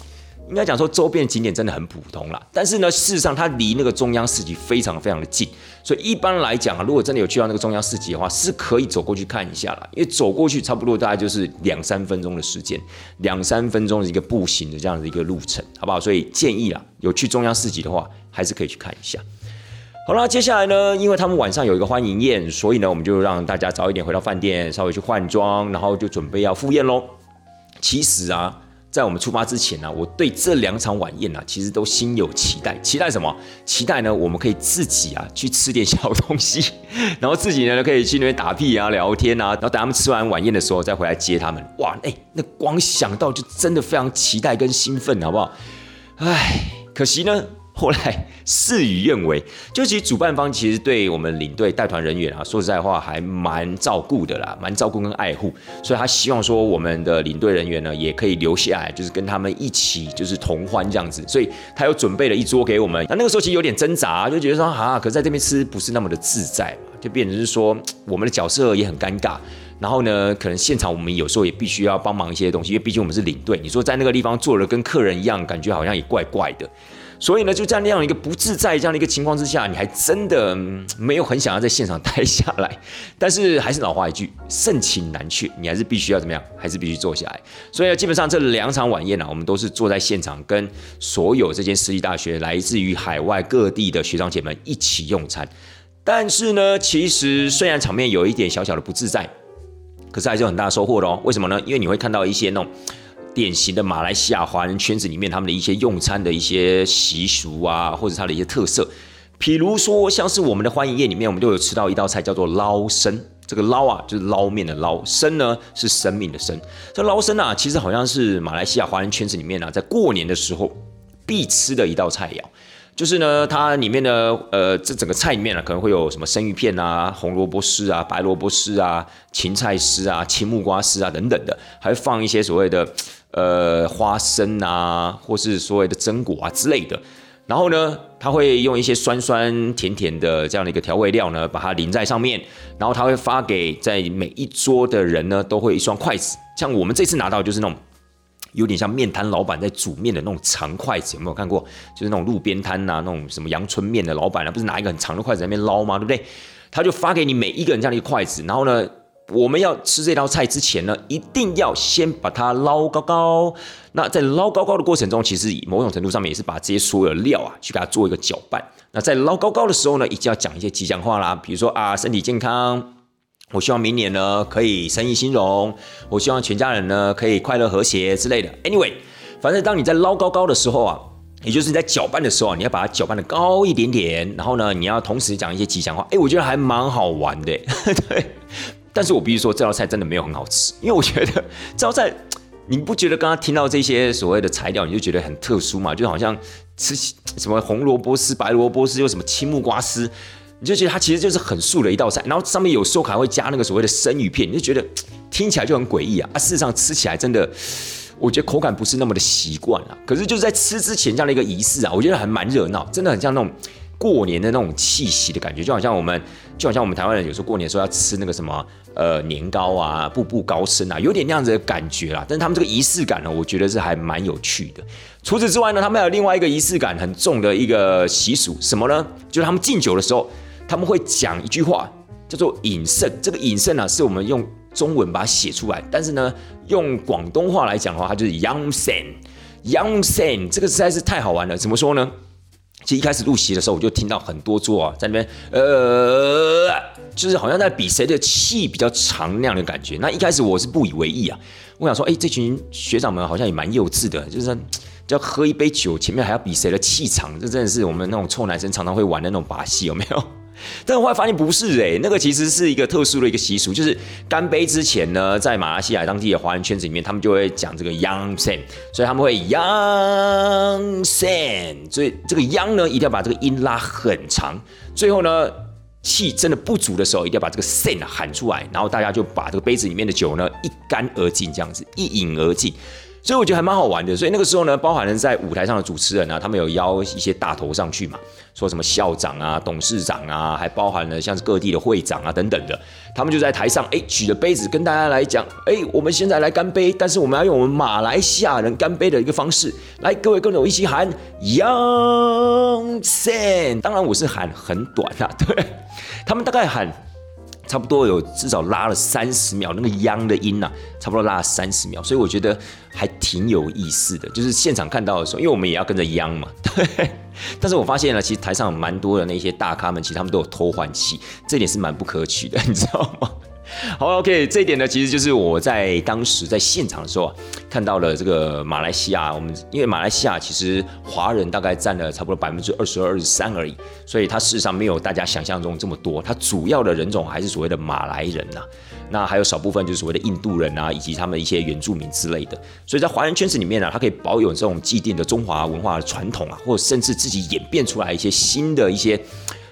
A: 应该讲说，周边景点真的很普通啦。但是呢，事实上它离那个中央市集非常非常的近，所以一般来讲啊，如果真的有去到那个中央市集的话，是可以走过去看一下啦。因为走过去差不多大概就是两三分钟的时间，两三分钟的一个步行的这样的一个路程，好不好？所以建议啦，有去中央市集的话，还是可以去看一下。好啦，接下来呢，因为他们晚上有一个欢迎宴，所以呢，我们就让大家早一点回到饭店，稍微去换装，然后就准备要赴宴喽。其实啊。在我们出发之前呢，我对这两场晚宴呢，其实都心有期待。期待什么？期待呢，我们可以自己啊去吃点小东西，[laughs] 然后自己呢可以去那边打屁啊、聊天啊，然后等他们吃完晚宴的时候再回来接他们。哇，哎，那光想到就真的非常期待跟兴奋，好不好？唉，可惜呢。后来事与愿违，就其实主办方其实对我们领队带团人员啊，说实在话还蛮照顾的啦，蛮照顾跟爱护，所以他希望说我们的领队人员呢也可以留下来，就是跟他们一起就是同欢这样子，所以他又准备了一桌给我们。那那个时候其实有点挣扎，就觉得说啊，可是在这边吃不是那么的自在嘛，就变成是说我们的角色也很尴尬。然后呢，可能现场我们有时候也必须要帮忙一些东西，因为毕竟我们是领队，你说在那个地方坐的跟客人一样，感觉好像也怪怪的。所以呢，就在那样一个不自在这样的一个情况之下，你还真的没有很想要在现场待下来。但是还是老话一句，盛情难却，你还是必须要怎么样？还是必须坐下来。所以基本上这两场晚宴呢，我们都是坐在现场，跟所有这间私立大学来自于海外各地的学长姐们一起用餐。但是呢，其实虽然场面有一点小小的不自在，可是还是有很大收获的哦。为什么呢？因为你会看到一些那种。典型的马来西亚华人圈子里面，他们的一些用餐的一些习俗啊，或者它的一些特色，比如说像是我们的欢迎宴里面，我们都有吃到一道菜叫做捞生。这个捞啊，就是捞面的捞；生呢，是生命的生。这捞生啊，其实好像是马来西亚华人圈子里面呢，在过年的时候必吃的一道菜肴。就是呢，它里面呢，呃，这整个菜里面呢，可能会有什么生鱼片啊、红萝卜丝啊、白萝卜丝啊、芹菜丝啊、青木瓜丝啊等等的，还放一些所谓的。呃，花生啊，或是所谓的榛果啊之类的，然后呢，他会用一些酸酸甜甜的这样的一个调味料呢，把它淋在上面，然后他会发给在每一桌的人呢，都会一双筷子。像我们这次拿到就是那种有点像面摊老板在煮面的那种长筷子，有没有看过？就是那种路边摊呐，那种什么阳春面的老板啊，不是拿一个很长的筷子在那边捞吗？对不对？他就发给你每一个人这样的一个筷子，然后呢？我们要吃这道菜之前呢，一定要先把它捞高高。那在捞高高的过程中，其实某种程度上面也是把这些所有的料啊，去给它做一个搅拌。那在捞高高的时候呢，一定要讲一些吉祥话啦，比如说啊，身体健康，我希望明年呢可以生意兴隆，我希望全家人呢可以快乐和谐之类的。Anyway，反正当你在捞高高的时候啊，也就是你在搅拌的时候啊，你要把它搅拌的高一点点，然后呢，你要同时讲一些吉祥话。哎，我觉得还蛮好玩的，[laughs] 对。但是我必须说，这道菜真的没有很好吃，因为我觉得 [laughs] 这道菜，你不觉得刚刚听到这些所谓的材料，你就觉得很特殊嘛？就好像吃什么红萝卜丝、白萝卜丝，又什么青木瓜丝，你就觉得它其实就是很素的一道菜。然后上面有时候还会加那个所谓的生鱼片，你就觉得听起来就很诡异啊！啊，事实上吃起来真的，我觉得口感不是那么的习惯啊。可是就是在吃之前这样的一个仪式啊，我觉得还蛮热闹，真的很像那种。过年的那种气息的感觉，就好像我们，就好像我们台湾人有时候过年时候要吃那个什么呃年糕啊、步步高升啊，有点那样子的感觉啦。但是他们这个仪式感呢，我觉得是还蛮有趣的。除此之外呢，他们还有另外一个仪式感很重的一个习俗，什么呢？就是他们敬酒的时候，他们会讲一句话，叫做饮胜。这个饮胜呢，是我们用中文把它写出来，但是呢，用广东话来讲的话，它就是 Young Sen。Young Sen 这个实在是太好玩了，怎么说呢？其实一开始入席的时候，我就听到很多桌啊在那边，呃，就是好像在比谁的气比较长那样的感觉。那一开始我是不以为意啊，我想说，哎，这群学长们好像也蛮幼稚的，就是要喝一杯酒，前面还要比谁的气场，这真的是我们那种臭男生常常会玩的那种把戏，有没有？但我后来发现不是哎，那个其实是一个特殊的一个习俗，就是干杯之前呢，在马来西亚当地的华人圈子里面，他们就会讲这个 Young Sen，所以他们会 Young Sen，所以这个 Young 呢一定要把这个音拉很长，最后呢气真的不足的时候，一定要把这个 Sen 喊出来，然后大家就把这个杯子里面的酒呢一干而尽，这样子一饮而尽。所以我觉得还蛮好玩的，所以那个时候呢，包含了在舞台上的主持人啊，他们有邀一些大头上去嘛，说什么校长啊、董事长啊，还包含了像是各地的会长啊等等的，他们就在台上哎举着杯子跟大家来讲，哎，我们现在来干杯，但是我们要用我们马来西亚人干杯的一个方式，来各位跟着我一起喊 Young Sen，当然我是喊很短啊，对他们大概喊。差不多有至少拉了三十秒，那个央的音呐，差不多拉了三十秒，所以我觉得还挺有意思的。就是现场看到的时候，因为我们也要跟着央嘛，[laughs] 对。但是我发现呢，其实台上蛮多的那些大咖们，其实他们都有偷换气，这点是蛮不可取的，你知道吗？[laughs] 好，OK，这一点呢，其实就是我在当时在现场的时候，看到了这个马来西亚。我们因为马来西亚其实华人大概占了差不多百分之二十二、二十三而已，所以它事实上没有大家想象中这么多。它主要的人种还是所谓的马来人呐，那还有少部分就是所谓的印度人啊，以及他们一些原住民之类的。所以在华人圈子里面呢，它可以保有这种既定的中华文化的传统啊，或者甚至自己演变出来一些新的一些。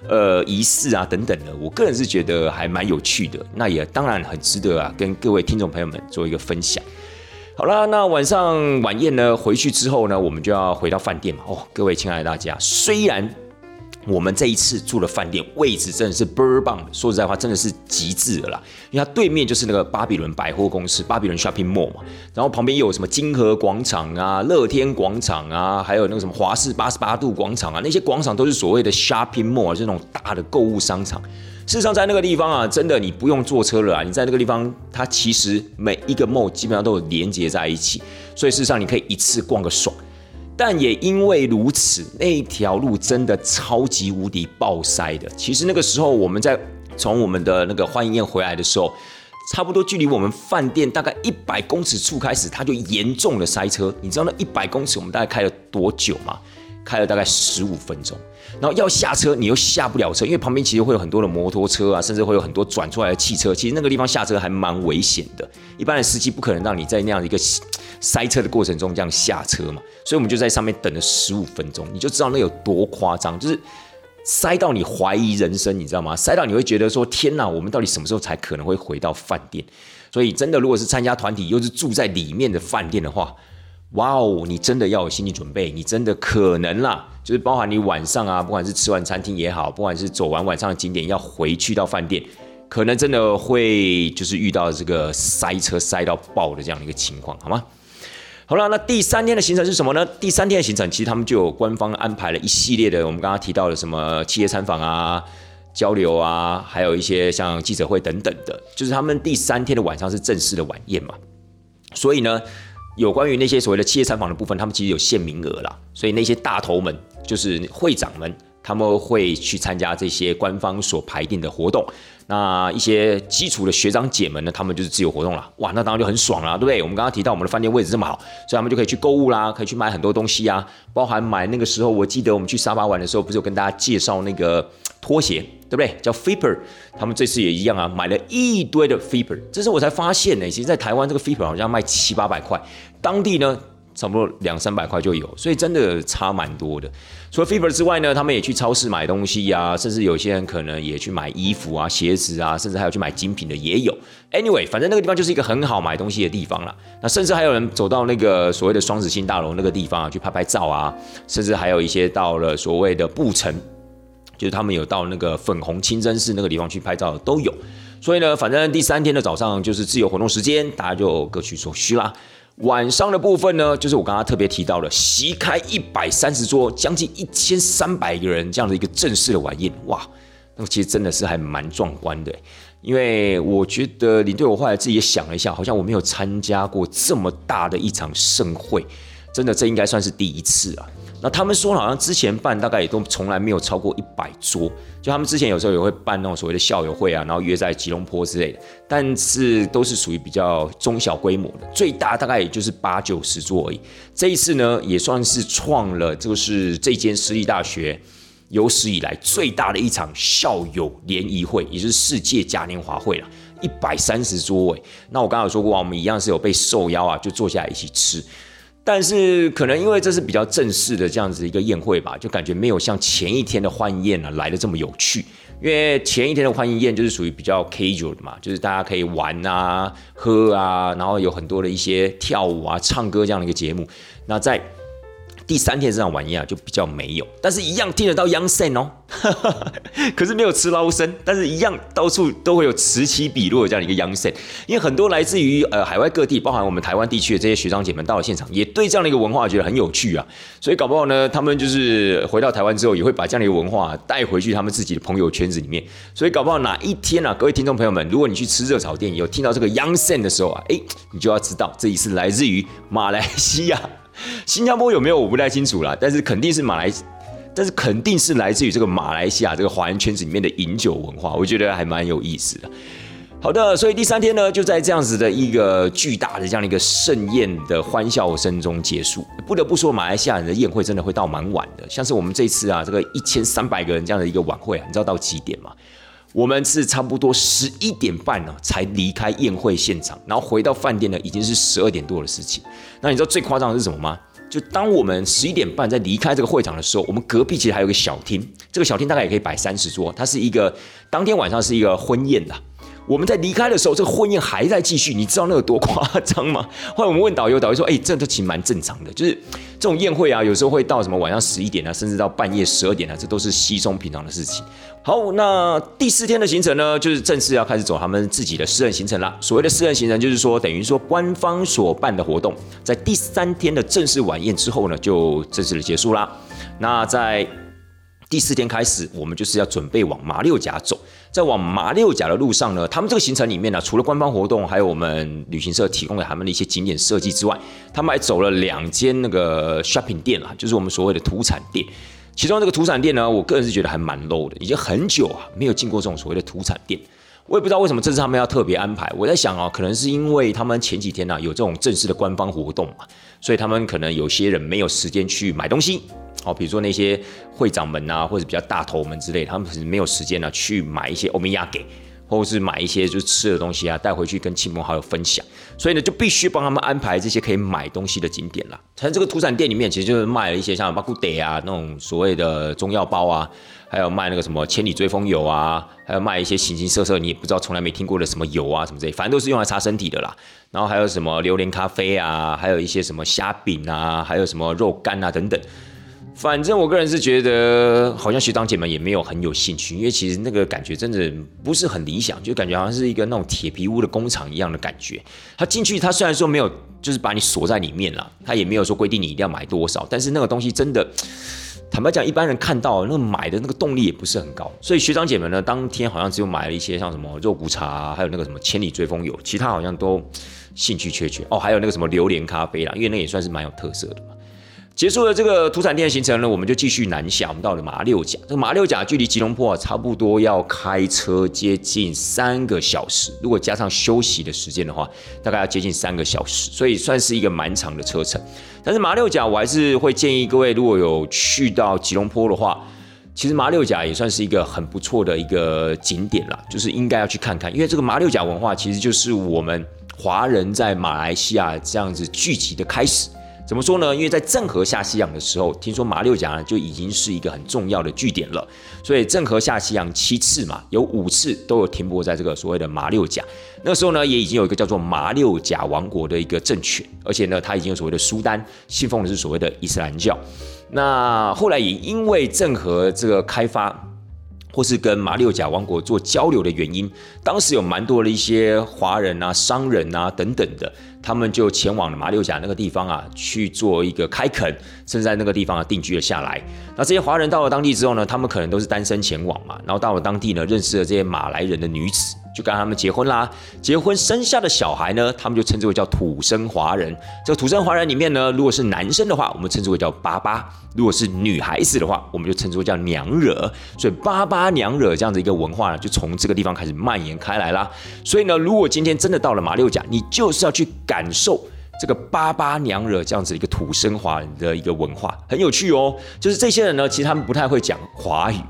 A: 呃，仪式啊，等等的，我个人是觉得还蛮有趣的，那也当然很值得啊，跟各位听众朋友们做一个分享。好啦，那晚上晚宴呢，回去之后呢，我们就要回到饭店嘛。哦，各位亲爱的大家，虽然。我们这一次住的饭店位置真的是倍儿棒，说实在话，真的是极致的啦。因为它对面就是那个巴比伦百货公司，巴比伦 shopping mall 嘛。然后旁边又有什么金河广场啊、乐天广场啊，还有那个什么华氏八十八度广场啊，那些广场都是所谓的 shopping mall，这种大的购物商场。事实上，在那个地方啊，真的你不用坐车了啊，你在那个地方，它其实每一个 mall 基本上都有连接在一起，所以事实上你可以一次逛个爽。但也因为如此，那一条路真的超级无敌爆塞的。其实那个时候我们在从我们的那个欢迎宴回来的时候，差不多距离我们饭店大概一百公尺处开始，它就严重的塞车。你知道那一百公尺我们大概开了多久吗？开了大概十五分钟。然后要下车，你又下不了车，因为旁边其实会有很多的摩托车啊，甚至会有很多转出来的汽车。其实那个地方下车还蛮危险的，一般的司机不可能让你在那样一个塞车的过程中这样下车嘛。所以我们就在上面等了十五分钟，你就知道那有多夸张，就是塞到你怀疑人生，你知道吗？塞到你会觉得说天哪，我们到底什么时候才可能会回到饭店？所以真的，如果是参加团体又是住在里面的饭店的话，哇哦，你真的要有心理准备，你真的可能啦。就是包含你晚上啊，不管是吃完餐厅也好，不管是走完晚上的景点要回去到饭店，可能真的会就是遇到这个塞车塞到爆的这样的一个情况，好吗？好了，那第三天的行程是什么呢？第三天的行程其实他们就有官方安排了一系列的，我们刚刚提到的什么企业参访啊、交流啊，还有一些像记者会等等的，就是他们第三天的晚上是正式的晚宴嘛，所以呢。有关于那些所谓的企业参访的部分，他们其实有限名额啦，所以那些大头们，就是会长们，他们会去参加这些官方所排定的活动。那一些基础的学长姐们呢，他们就是自由活动了。哇，那当然就很爽啦，对不对？我们刚刚提到我们的饭店位置这么好，所以他们就可以去购物啦，可以去买很多东西啊，包含买那个时候，我记得我们去沙巴玩的时候，不是有跟大家介绍那个拖鞋。对不对？叫 Flipper，他们这次也一样啊，买了一堆的 Flipper。这是我才发现呢，其实，在台湾这个 Flipper 好像卖七八百块，当地呢，差不多两三百块就有，所以真的差蛮多的。除了 Flipper 之外呢，他们也去超市买东西呀，甚至有些人可能也去买衣服啊、鞋子啊，甚至还有去买精品的也有。Anyway，反正那个地方就是一个很好买东西的地方了。那甚至还有人走到那个所谓的双子星大楼那个地方啊，去拍拍照啊，甚至还有一些到了所谓的布城。就是他们有到那个粉红清真寺那个地方去拍照都有，所以呢，反正第三天的早上就是自由活动时间，大家就各取所需啦。晚上的部分呢，就是我刚刚特别提到了，席开一百三十桌，将近一千三百个人这样的一个正式的晚宴，哇！那其实真的是还蛮壮观的。因为我觉得领队，我后来自己也想了一下，好像我没有参加过这么大的一场盛会，真的这应该算是第一次啊。那他们说好像之前办大概也都从来没有超过一百桌，就他们之前有时候也会办那种所谓的校友会啊，然后约在吉隆坡之类的，但是都是属于比较中小规模的，最大大概也就是八九十桌而已。这一次呢，也算是创了这个是这间私立大学有史以来最大的一场校友联谊会，也就是世界嘉年华会了，一百三十桌位。那我刚刚有说过啊，我们一样是有被受邀啊，就坐下来一起吃。但是可能因为这是比较正式的这样子一个宴会吧，就感觉没有像前一天的欢宴呢来的这么有趣。因为前一天的欢迎宴就是属于比较 casual 的嘛，就是大家可以玩啊、喝啊，然后有很多的一些跳舞啊、唱歌这样的一个节目。那在第三天这场晚宴啊，就比较没有，但是一样听得到央声哦，[laughs] 可是没有吃捞生，但是一样到处都会有此起彼落的这样一个央声，因为很多来自于呃海外各地，包含我们台湾地区的这些学长姐们到了现场，也对这样的一个文化觉得很有趣啊，所以搞不好呢，他们就是回到台湾之后，也会把这样的一个文化带回去他们自己的朋友圈子里面，所以搞不好哪一天啊，各位听众朋友们，如果你去吃热炒店，有听到这个央声的时候啊，哎，你就要知道这里是来自于马来西亚。[laughs] 新加坡有没有我不太清楚啦，但是肯定是马来，但是肯定是来自于这个马来西亚这个华人圈子里面的饮酒文化，我觉得还蛮有意思的。好的，所以第三天呢，就在这样子的一个巨大的这样的一个盛宴的欢笑声中结束。不得不说，马来西亚人的宴会真的会到蛮晚的，像是我们这次啊，这个一千三百个人这样的一个晚会啊，你知道到几点吗？我们是差不多十一点半呢才离开宴会现场，然后回到饭店呢已经是十二点多的事情。那你知道最夸张的是什么吗？就当我们十一点半在离开这个会场的时候，我们隔壁其实还有个小厅，这个小厅大概也可以摆三十桌，它是一个当天晚上是一个婚宴的。我们在离开的时候，这个婚宴还在继续，你知道那有多夸张吗？[laughs] 后来我们问导游，导游说：“哎，这都其实蛮正常的，就是这种宴会啊，有时候会到什么晚上十一点啊，甚至到半夜十二点啊，这都是稀松平常的事情。”好，那第四天的行程呢，就是正式要开始走他们自己的私人行程啦。所谓的私人行程，就是说等于说官方所办的活动，在第三天的正式晚宴之后呢，就正式的结束啦。那在第四天开始，我们就是要准备往马六甲走。在往马六甲的路上呢，他们这个行程里面呢，除了官方活动，还有我们旅行社提供给他们的一些景点设计之外，他们还走了两间那个 shopping 店啦，就是我们所谓的土产店。其中这个土产店呢，我个人是觉得还蛮 low 的，已经很久啊没有进过这种所谓的土产店。我也不知道为什么这次他们要特别安排。我在想啊，可能是因为他们前几天呢有这种正式的官方活动嘛，所以他们可能有些人没有时间去买东西。哦，比如说那些会长们啊，或者比较大头们之类，他们可能没有时间呢去买一些欧米亚给，或者是买一些就是吃的东西啊，带回去跟亲朋好友分享。所以呢，就必须帮他们安排这些可以买东西的景点啦。像这个土产店里面，其实就是卖了一些像巴古德啊那种所谓的中药包啊，还有卖那个什么千里追风油啊，还有卖一些形形色色你也不知道从来没听过的什么油啊什么之类，反正都是用来擦身体的啦。然后还有什么榴莲咖啡啊，还有一些什么虾饼啊，还有什么肉干啊等等。反正我个人是觉得，好像学长姐们也没有很有兴趣，因为其实那个感觉真的不是很理想，就感觉好像是一个那种铁皮屋的工厂一样的感觉。他进去，他虽然说没有，就是把你锁在里面了，他也没有说规定你一定要买多少，但是那个东西真的，[laughs] 坦白讲，一般人看到那个买的那个动力也不是很高。所以学长姐们呢，当天好像只有买了一些像什么肉骨茶，还有那个什么千里追风油，其他好像都兴趣缺缺。哦，还有那个什么榴莲咖啡啦，因为那也算是蛮有特色的嘛。结束了这个土产店的行程呢，我们就继续南下。我们到了马六甲，这个马六甲距离吉隆坡啊，差不多要开车接近三个小时。如果加上休息的时间的话，大概要接近三个小时，所以算是一个蛮长的车程。但是马六甲，我还是会建议各位，如果有去到吉隆坡的话，其实马六甲也算是一个很不错的一个景点啦，就是应该要去看看。因为这个马六甲文化，其实就是我们华人在马来西亚这样子聚集的开始。怎么说呢？因为在郑和下西洋的时候，听说马六甲呢就已经是一个很重要的据点了。所以郑和下西洋七次嘛，有五次都有停泊在这个所谓的马六甲。那时候呢，也已经有一个叫做马六甲王国的一个政权，而且呢，他已经有所谓的苏丹，信奉的是所谓的伊斯兰教。那后来也因为郑和这个开发。或是跟马六甲王国做交流的原因，当时有蛮多的一些华人啊、商人啊等等的，他们就前往了马六甲那个地方啊，去做一个开垦，甚至在那个地方啊定居了下来。那这些华人到了当地之后呢，他们可能都是单身前往嘛，然后到了当地呢，认识了这些马来人的女子。就跟他们结婚啦，结婚生下的小孩呢，他们就称之为叫土生华人。这个土生华人里面呢，如果是男生的话，我们称之为叫爸爸；如果是女孩子的话，我们就称之为叫娘惹。所以爸爸娘惹这样的一个文化呢，就从这个地方开始蔓延开来啦。所以呢，如果今天真的到了马六甲，你就是要去感受这个巴巴娘惹这样子一个土生华人的一个文化，很有趣哦。就是这些人呢，其实他们不太会讲华语。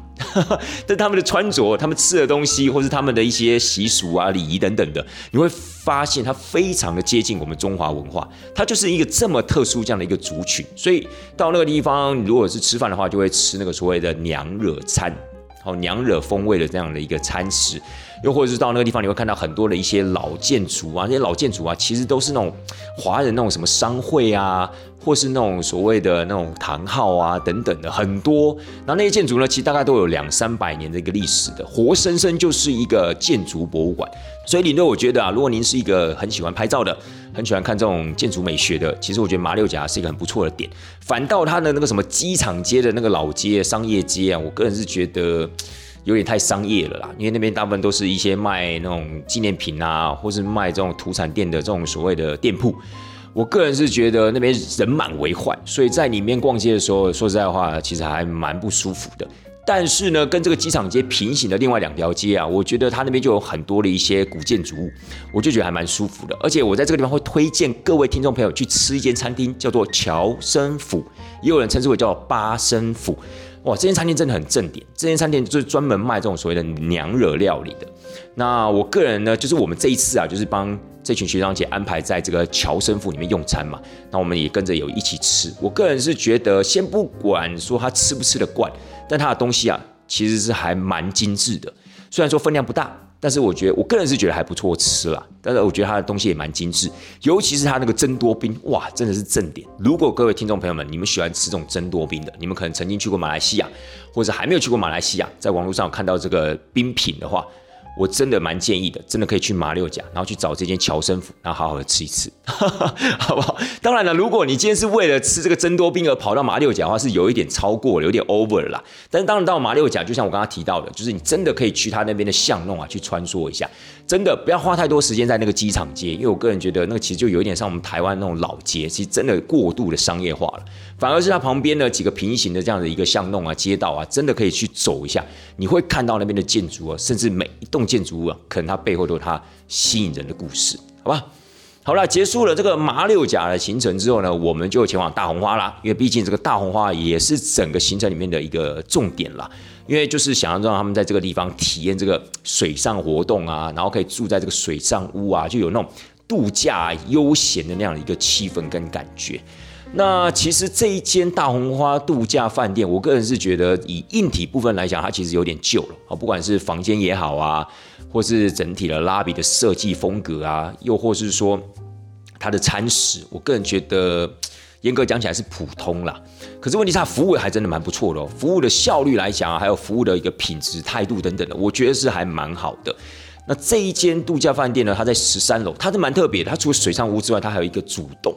A: [laughs] 但他们的穿着、他们吃的东西，或是他们的一些习俗啊、礼仪等等的，你会发现它非常的接近我们中华文化。它就是一个这么特殊这样的一个族群，所以到那个地方，如果是吃饭的话，就会吃那个所谓的娘惹餐，好娘惹风味的这样的一个餐食。又或者是到那个地方，你会看到很多的一些老建筑啊，那些老建筑啊，其实都是那种华人那种什么商会啊，或是那种所谓的那种堂号啊等等的很多。然后那些建筑呢，其实大概都有两三百年的一个历史的，活生生就是一个建筑博物馆。所以领队，我觉得啊，如果您是一个很喜欢拍照的，很喜欢看这种建筑美学的，其实我觉得马六甲是一个很不错的点。反倒它的那个什么机场街的那个老街、商业街啊，我个人是觉得。有点太商业了啦，因为那边大部分都是一些卖那种纪念品啊，或是卖这种土产店的这种所谓的店铺。我个人是觉得那边人满为患，所以在里面逛街的时候，说实在话，其实还蛮不舒服的。但是呢，跟这个机场街平行的另外两条街啊，我觉得它那边就有很多的一些古建筑物，我就觉得还蛮舒服的。而且我在这个地方会推荐各位听众朋友去吃一间餐厅，叫做乔生府，也有人称之为叫八生府。哇，这间餐厅真的很正点。这间餐厅就是专门卖这种所谓的娘惹料理的。那我个人呢，就是我们这一次啊，就是帮这群学长姐安排在这个乔生府里面用餐嘛。那我们也跟着有一起吃。我个人是觉得，先不管说他吃不吃得惯，但他的东西啊，其实是还蛮精致的。虽然说分量不大。但是我觉得，我个人是觉得还不错吃啦。但是我觉得它的东西也蛮精致，尤其是它那个蒸多冰，哇，真的是正点。如果各位听众朋友们，你们喜欢吃这种蒸多冰的，你们可能曾经去过马来西亚，或者还没有去过马来西亚，在网络上看到这个冰品的话。我真的蛮建议的，真的可以去马六甲，然后去找这间乔生府，然后好好的吃一次，[laughs] 好不好？当然了，如果你今天是为了吃这个真多冰而跑到马六甲的话，是有一点超过了，有点 over 了啦。但是当然到马六甲，就像我刚刚提到的，就是你真的可以去他那边的巷弄啊，去穿梭一下。真的不要花太多时间在那个机场街，因为我个人觉得那个其实就有一点像我们台湾那种老街，其实真的过度的商业化了。反而是它旁边的几个平行的这样的一个巷弄啊、街道啊，真的可以去走一下，你会看到那边的建筑啊，甚至每一栋建筑物啊，可能它背后都有它吸引人的故事，好吧？好了，结束了这个马六甲的行程之后呢，我们就前往大红花啦，因为毕竟这个大红花也是整个行程里面的一个重点啦。因为就是想要让他们在这个地方体验这个水上活动啊，然后可以住在这个水上屋啊，就有那种度假悠闲的那样的一个气氛跟感觉。那其实这一间大红花度假饭店，我个人是觉得以硬体部分来讲，它其实有点旧了啊，不管是房间也好啊，或是整体的拉比的设计风格啊，又或是说它的餐食，我个人觉得。严格讲起来是普通啦，可是问题是它服务还真的蛮不错的哦。服务的效率来讲啊，还有服务的一个品质、态度等等的，我觉得是还蛮好的。那这一间度假饭店呢，它在十三楼，它是蛮特别的。它除了水上屋之外，它还有一个主栋，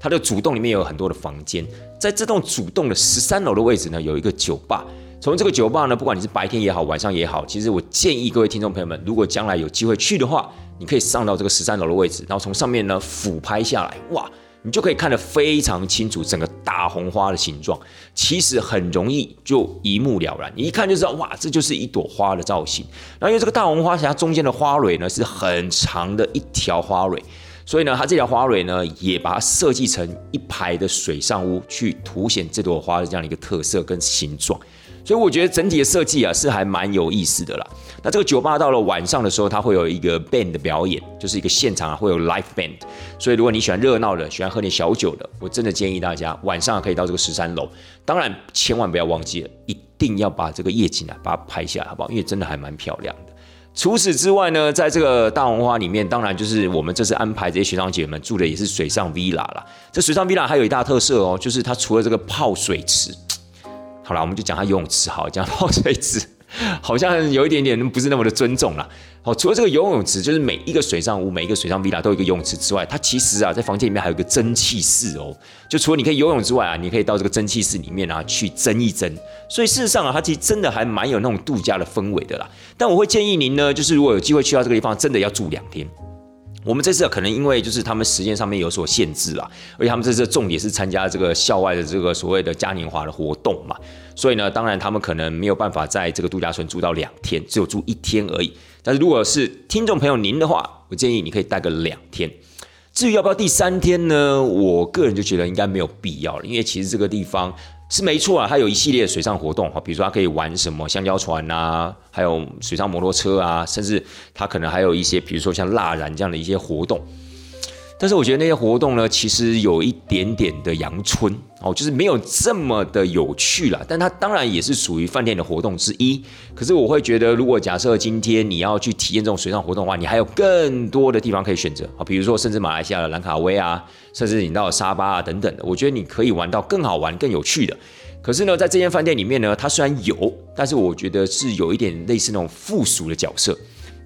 A: 它的主栋里面有很多的房间。在这栋主栋的十三楼的位置呢，有一个酒吧。从这个酒吧呢，不管你是白天也好，晚上也好，其实我建议各位听众朋友们，如果将来有机会去的话，你可以上到这个十三楼的位置，然后从上面呢俯拍下来，哇！你就可以看得非常清楚整个大红花的形状，其实很容易就一目了然，你一看就知道，哇，这就是一朵花的造型。然后因为这个大红花它中间的花蕊呢是很长的一条花蕊，所以呢，它这条花蕊呢也把它设计成一排的水上屋，去凸显这朵花的这样的一个特色跟形状。所以我觉得整体的设计啊是还蛮有意思的啦。那这个酒吧到了晚上的时候，它会有一个 band 的表演，就是一个现场啊会有 live band。所以如果你喜欢热闹的，喜欢喝点小酒的，我真的建议大家晚上可以到这个十三楼。当然千万不要忘记了，一定要把这个夜景啊把它拍下来，好不好？因为真的还蛮漂亮的。除此之外呢，在这个大红花里面，当然就是我们这次安排这些学长姐们住的也是水上 villa 啦。这水上 villa 还有一大特色哦，就是它除了这个泡水池。好了，我们就讲它游泳池好，讲泡水池。[laughs] 好像有一点点不是那么的尊重啦。好，除了这个游泳池，就是每一个水上屋、每一个水上 villa 都有一个游泳池之外，它其实啊，在房间里面还有一个蒸汽室哦。就除了你可以游泳之外啊，你可以到这个蒸汽室里面啊去蒸一蒸。所以事实上啊，它其实真的还蛮有那种度假的氛围的啦。但我会建议您呢，就是如果有机会去到这个地方，真的要住两天。我们这次可能因为就是他们时间上面有所限制啊，而且他们这次重点是参加这个校外的这个所谓的嘉年华的活动嘛，所以呢，当然他们可能没有办法在这个度假村住到两天，只有住一天而已。但是如果是听众朋友您的话，我建议你可以待个两天。至于要不要第三天呢？我个人就觉得应该没有必要了，因为其实这个地方。是没错啊，它有一系列水上活动哈，比如说它可以玩什么香蕉船啊，还有水上摩托车啊，甚至它可能还有一些，比如说像蜡染这样的一些活动。但是我觉得那些活动呢，其实有一点点的阳春哦，就是没有这么的有趣了。但它当然也是属于饭店的活动之一。可是我会觉得，如果假设今天你要去体验这种水上活动的话，你还有更多的地方可以选择啊，比如说甚至马来西亚的兰卡威啊，甚至你到沙巴啊等等的，我觉得你可以玩到更好玩、更有趣的。可是呢，在这间饭店里面呢，它虽然有，但是我觉得是有一点类似那种附属的角色，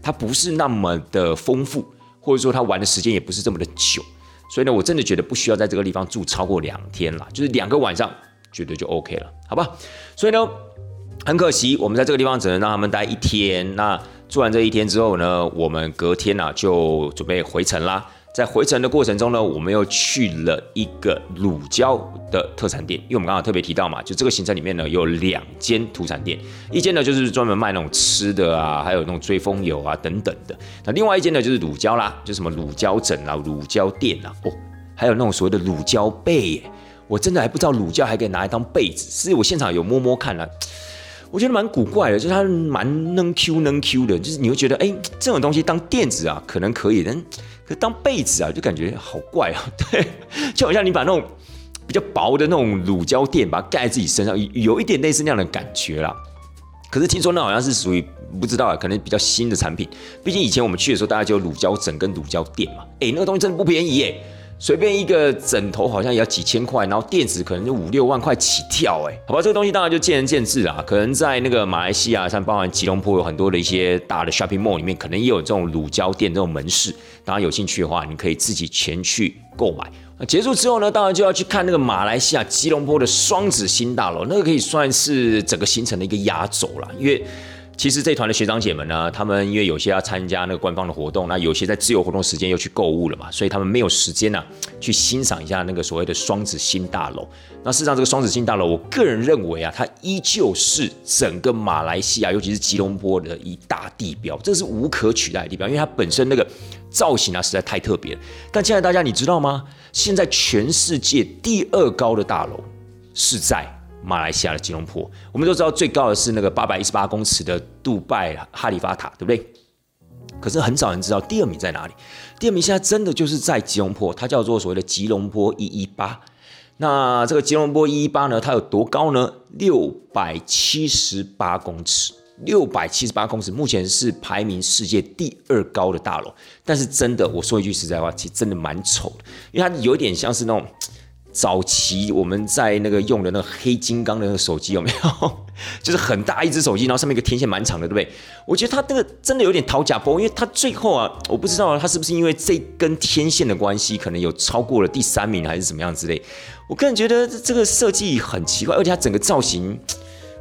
A: 它不是那么的丰富。或者说他玩的时间也不是这么的久，所以呢，我真的觉得不需要在这个地方住超过两天了，就是两个晚上，绝对就 OK 了，好吧？所以呢，很可惜，我们在这个地方只能让他们待一天。那住完这一天之后呢，我们隔天呢就准备回程啦。在回程的过程中呢，我们又去了一个乳胶的特产店，因为我们刚刚特别提到嘛，就这个行程里面呢有两间土产店，一间呢就是专门卖那种吃的啊，还有那种追风油啊等等的，那另外一间呢就是乳胶啦，就什么乳胶枕啊、乳胶垫啊，哦，还有那种所谓的乳胶被耶，我真的还不知道乳胶还可以拿来当被子，是我现场有摸摸看了。我觉得蛮古怪的，就是它蛮能 Q 能 Q 的，就是你会觉得，哎，这种东西当垫子啊，可能可以，但可当被子啊，就感觉好怪啊。[laughs] 对，就好像你把那种比较薄的那种乳胶垫，把它盖在自己身上，有一点类似那样的感觉啦。可是听说那好像是属于不知道啊，可能比较新的产品。毕竟以前我们去的时候，大家就乳胶枕跟乳胶垫嘛。哎，那个东西真的不便宜耶。随便一个枕头好像也要几千块，然后垫子可能就五六万块起跳，哎，好吧，这个东西当然就见仁见智啦。可能在那个马来西亚，像包含吉隆坡有很多的一些大的 shopping mall 里面，可能也有这种乳胶店这种门市。当然有兴趣的话，你可以自己前去购买。那结束之后呢，当然就要去看那个马来西亚吉隆坡的双子星大楼，那个可以算是整个行程的一个压轴了，因为。其实这团的学长姐们呢，他们因为有些要参加那个官方的活动，那有些在自由活动时间又去购物了嘛，所以他们没有时间呢去欣赏一下那个所谓的双子星大楼。那事实上，这个双子星大楼，我个人认为啊，它依旧是整个马来西亚，尤其是吉隆坡的一大地标，这是无可取代的地标，因为它本身那个造型啊实在太特别。但亲爱的大家，你知道吗？现在全世界第二高的大楼是在。马来西亚的吉隆坡，我们都知道最高的是那个八百一十八公尺的杜拜哈利法塔，对不对？可是很少人知道第二名在哪里。第二名现在真的就是在吉隆坡，它叫做所谓的吉隆坡一一八。那这个吉隆坡一一八呢，它有多高呢？六百七十八公尺，六百七十八公尺，目前是排名世界第二高的大楼。但是真的，我说一句实在话，其实真的蛮丑的，因为它有点像是那种。早期我们在那个用的那个黑金刚的那个手机有没有？[laughs] 就是很大一只手机，然后上面一个天线蛮长的，对不对？我觉得它这个真的有点讨假包，因为它最后啊，我不知道它是不是因为这根天线的关系，可能有超过了第三名还是怎么样之类。我个人觉得这个设计很奇怪，而且它整个造型。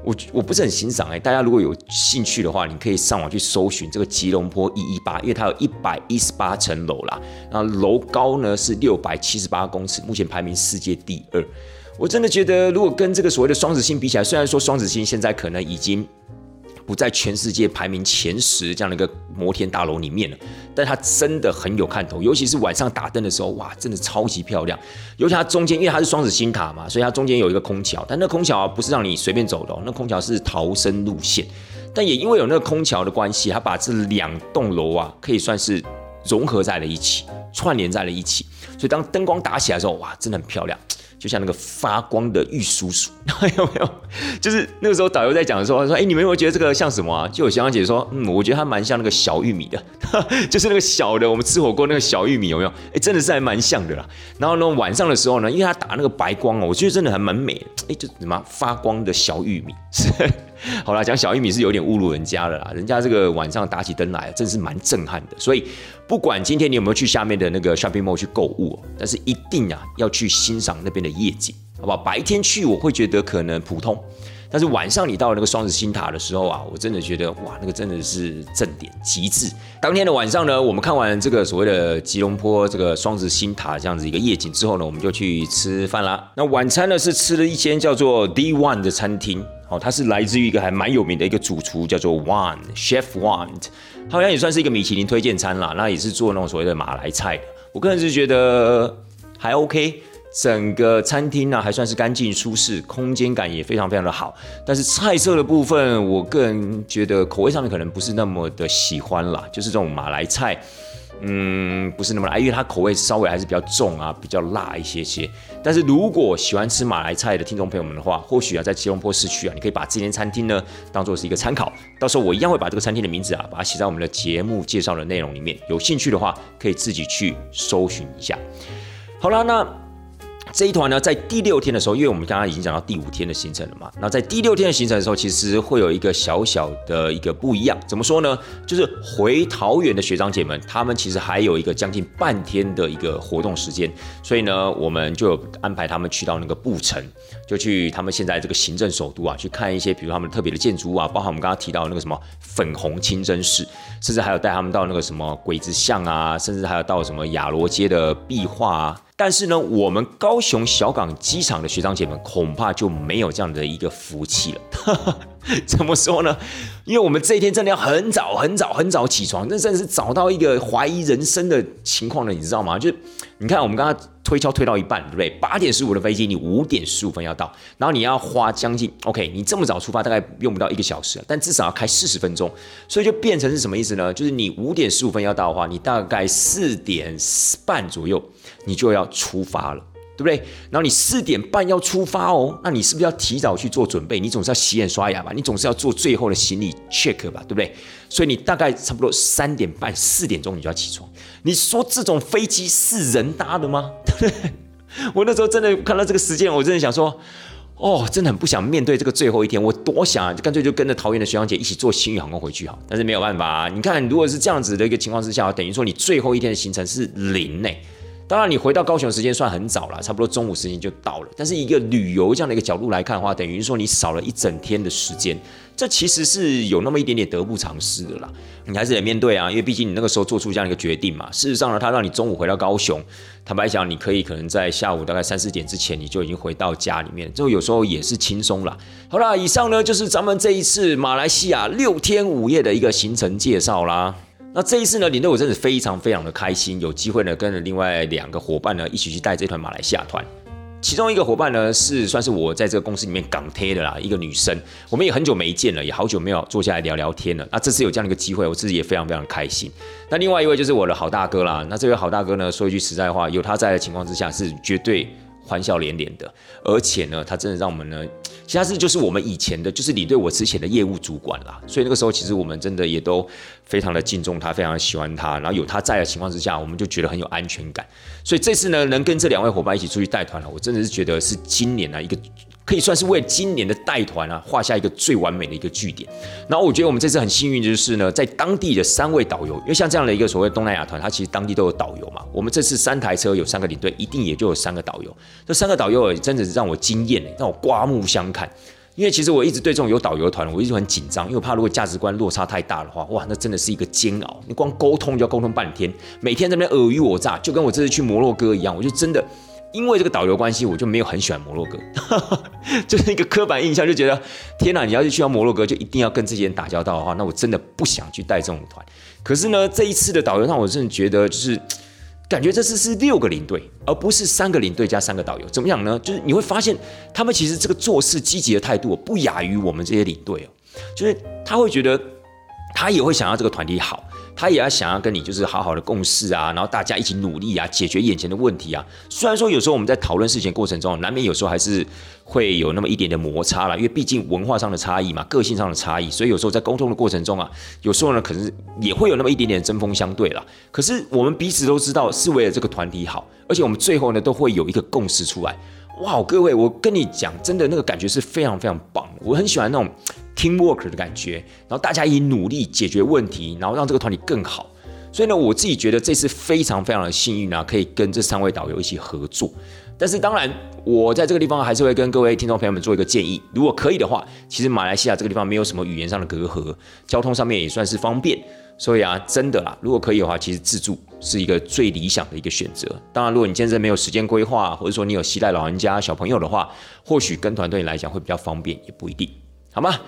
A: 我我不是很欣赏哎，大家如果有兴趣的话，你可以上网去搜寻这个吉隆坡一一八，因为它有一百一十八层楼啦，那楼高呢是六百七十八公尺，目前排名世界第二。我真的觉得，如果跟这个所谓的双子星比起来，虽然说双子星现在可能已经。不在全世界排名前十这样的一个摩天大楼里面了，但它真的很有看头，尤其是晚上打灯的时候，哇，真的超级漂亮。尤其它中间，因为它是双子星塔嘛，所以它中间有一个空桥，但那空桥不是让你随便走的，那空桥是逃生路线。但也因为有那个空桥的关系，它把这两栋楼啊，可以算是融合在了一起，串联在了一起，所以当灯光打起来的时候，哇，真的很漂亮。就像那个发光的玉叔叔，[laughs] 有没有？就是那个时候导游在讲的时候，他说：“哎，你们有没有觉得这个像什么啊？”就有小芳姐说：“嗯，我觉得它蛮像那个小玉米的，[laughs] 就是那个小的，我们吃火锅那个小玉米，有没有？哎，真的是还蛮像的啦。然后呢，晚上的时候呢，因为它打那个白光哦，我觉得真的还蛮美。哎，就什么发光的小玉米，是 [laughs] 好啦，讲小玉米是有点侮辱人家了啦，人家这个晚上打起灯来，真是蛮震撼的。所以不管今天你有没有去下面的那个 shopping mall 去购物，但是一定啊要去欣赏那边的夜景，好不好？白天去我会觉得可能普通。但是晚上你到那个双子星塔的时候啊，我真的觉得哇，那个真的是正点极致。当天的晚上呢，我们看完这个所谓的吉隆坡这个双子星塔这样子一个夜景之后呢，我们就去吃饭啦。那晚餐呢是吃了一间叫做 D One 的餐厅，哦，它是来自于一个还蛮有名的一个主厨，叫做 One Chef One，好像也算是一个米其林推荐餐啦。那也是做那种所谓的马来菜的，我个人是觉得还 OK。整个餐厅呢还算是干净舒适，空间感也非常非常的好。但是菜色的部分，我个人觉得口味上面可能不是那么的喜欢啦，就是这种马来菜，嗯，不是那么来，因为它口味稍微还是比较重啊，比较辣一些些。但是如果喜欢吃马来菜的听众朋友们的话，或许啊在吉隆坡市区啊，你可以把这间餐厅呢当做是一个参考。到时候我一样会把这个餐厅的名字啊，把它写在我们的节目介绍的内容里面。有兴趣的话，可以自己去搜寻一下。好了，那。这一团呢，在第六天的时候，因为我们刚刚已经讲到第五天的行程了嘛，那在第六天的行程的时候，其实会有一个小小的一个不一样。怎么说呢？就是回桃园的学长姐们，他们其实还有一个将近半天的一个活动时间，所以呢，我们就安排他们去到那个布城，就去他们现在这个行政首都啊，去看一些比如他们特别的建筑物啊，包含我们刚刚提到那个什么粉红清真寺，甚至还有带他们到那个什么鬼子巷啊，甚至还有到什么亚罗街的壁画啊。但是呢，我们高雄小港机场的学长姐们恐怕就没有这样的一个福气了。[laughs] 怎么说呢？因为我们这一天真的要很早、很早、很早起床，那真的是早到一个怀疑人生的情况了，你知道吗？就是你看，我们刚刚推敲推到一半，对不对？八点十五的飞机，你五点十五分要到，然后你要花将近 OK，你这么早出发，大概用不到一个小时，但至少要开四十分钟，所以就变成是什么意思呢？就是你五点十五分要到的话，你大概四点半左右。你就要出发了，对不对？然后你四点半要出发哦，那你是不是要提早去做准备？你总是要洗脸刷牙吧，你总是要做最后的行李 check 吧，对不对？所以你大概差不多三点半、四点钟你就要起床。你说这种飞机是人搭的吗？[laughs] 对不对？我那时候真的看到这个时间，我真的想说，哦，真的很不想面对这个最后一天。我多想啊，就干脆就跟着桃园的学长姐一起坐新宇航空回去好。但是没有办法，你看，如果是这样子的一个情况之下，等于说你最后一天的行程是零呢。当然，你回到高雄时间算很早了，差不多中午时间就到了。但是一个旅游这样的一个角度来看的话，等于说你少了一整天的时间，这其实是有那么一点点得不偿失的啦。你还是得面对啊，因为毕竟你那个时候做出这样一个决定嘛。事实上呢，他让你中午回到高雄，坦白讲，你可以可能在下午大概三四点之前你就已经回到家里面，这有时候也是轻松了。好啦，以上呢就是咱们这一次马来西亚六天五夜的一个行程介绍啦。那这一次呢，领队我真的非常非常的开心，有机会呢跟着另外两个伙伴呢一起去带这团马来西亚团。其中一个伙伴呢是算是我在这个公司里面港贴的啦，一个女生，我们也很久没见了，也好久没有坐下来聊聊天了。那这次有这样的一个机会，我自己也非常非常开心。那另外一位就是我的好大哥啦。那这位好大哥呢，说一句实在话，有他在的情况之下，是绝对。欢笑连连的，而且呢，他真的让我们呢，其实是就是我们以前的，就是你对我之前的业务主管啦，所以那个时候其实我们真的也都非常的敬重他，非常喜欢他，然后有他在的情况之下，我们就觉得很有安全感。所以这次呢，能跟这两位伙伴一起出去带团了，我真的是觉得是今年啊一个。可以算是为今年的带团啊画下一个最完美的一个句点。然后我觉得我们这次很幸运，就是呢，在当地的三位导游，因为像这样的一个所谓东南亚团，它其实当地都有导游嘛。我们这次三台车有三个领队，一定也就有三个导游。这三个导游真的是让我惊艳让我刮目相看。因为其实我一直对这种有导游团，我一直很紧张，因为我怕如果价值观落差太大的话，哇，那真的是一个煎熬。你光沟通就要沟通半天，每天在那边尔虞我诈，就跟我这次去摩洛哥一样，我就真的。因为这个导游关系，我就没有很喜欢摩洛哥，[laughs] 就是一个刻板印象，就觉得天哪，你要是去到摩洛哥，就一定要跟这些人打交道的话，那我真的不想去带这种团。可是呢，这一次的导游让我真的觉得，就是感觉这次是六个领队，而不是三个领队加三个导游。怎么讲呢？就是你会发现，他们其实这个做事积极的态度不亚于我们这些领队哦，就是他会觉得他也会想要这个团体好。他也要想要跟你就是好好的共事啊，然后大家一起努力啊，解决眼前的问题啊。虽然说有时候我们在讨论事情过程中，难免有时候还是会有那么一点点摩擦啦，因为毕竟文化上的差异嘛，个性上的差异，所以有时候在沟通的过程中啊，有时候呢可能也会有那么一点点针锋相对啦。可是我们彼此都知道是为了这个团体好，而且我们最后呢都会有一个共识出来。哇，各位，我跟你讲，真的那个感觉是非常非常棒。我很喜欢那种 teamwork 的感觉，然后大家以努力解决问题，然后让这个团体更好。所以呢，我自己觉得这次非常非常的幸运啊，可以跟这三位导游一起合作。但是当然，我在这个地方还是会跟各位听众朋友们做一个建议，如果可以的话，其实马来西亚这个地方没有什么语言上的隔阂，交通上面也算是方便。所以啊，真的啦，如果可以的话，其实自助是一个最理想的一个选择。当然，如果你现在没有时间规划，或者说你有携带老人家、小朋友的话，或许跟团对你来讲会比较方便，也不一定，好吗？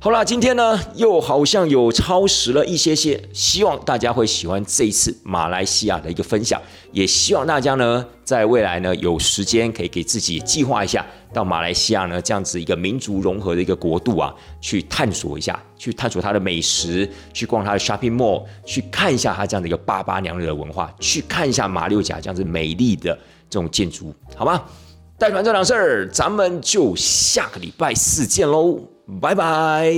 A: 好啦，今天呢又好像有超时了一些些，希望大家会喜欢这一次马来西亚的一个分享，也希望大家呢在未来呢有时间可以给自己计划一下，到马来西亚呢这样子一个民族融合的一个国度啊，去探索一下，去探索它的美食，去逛它的 shopping mall，去看一下它这样的一个巴巴娘惹的文化，去看一下马六甲这样子美丽的这种建筑，好吗？带团这档事儿，咱们就下个礼拜四见喽。拜拜。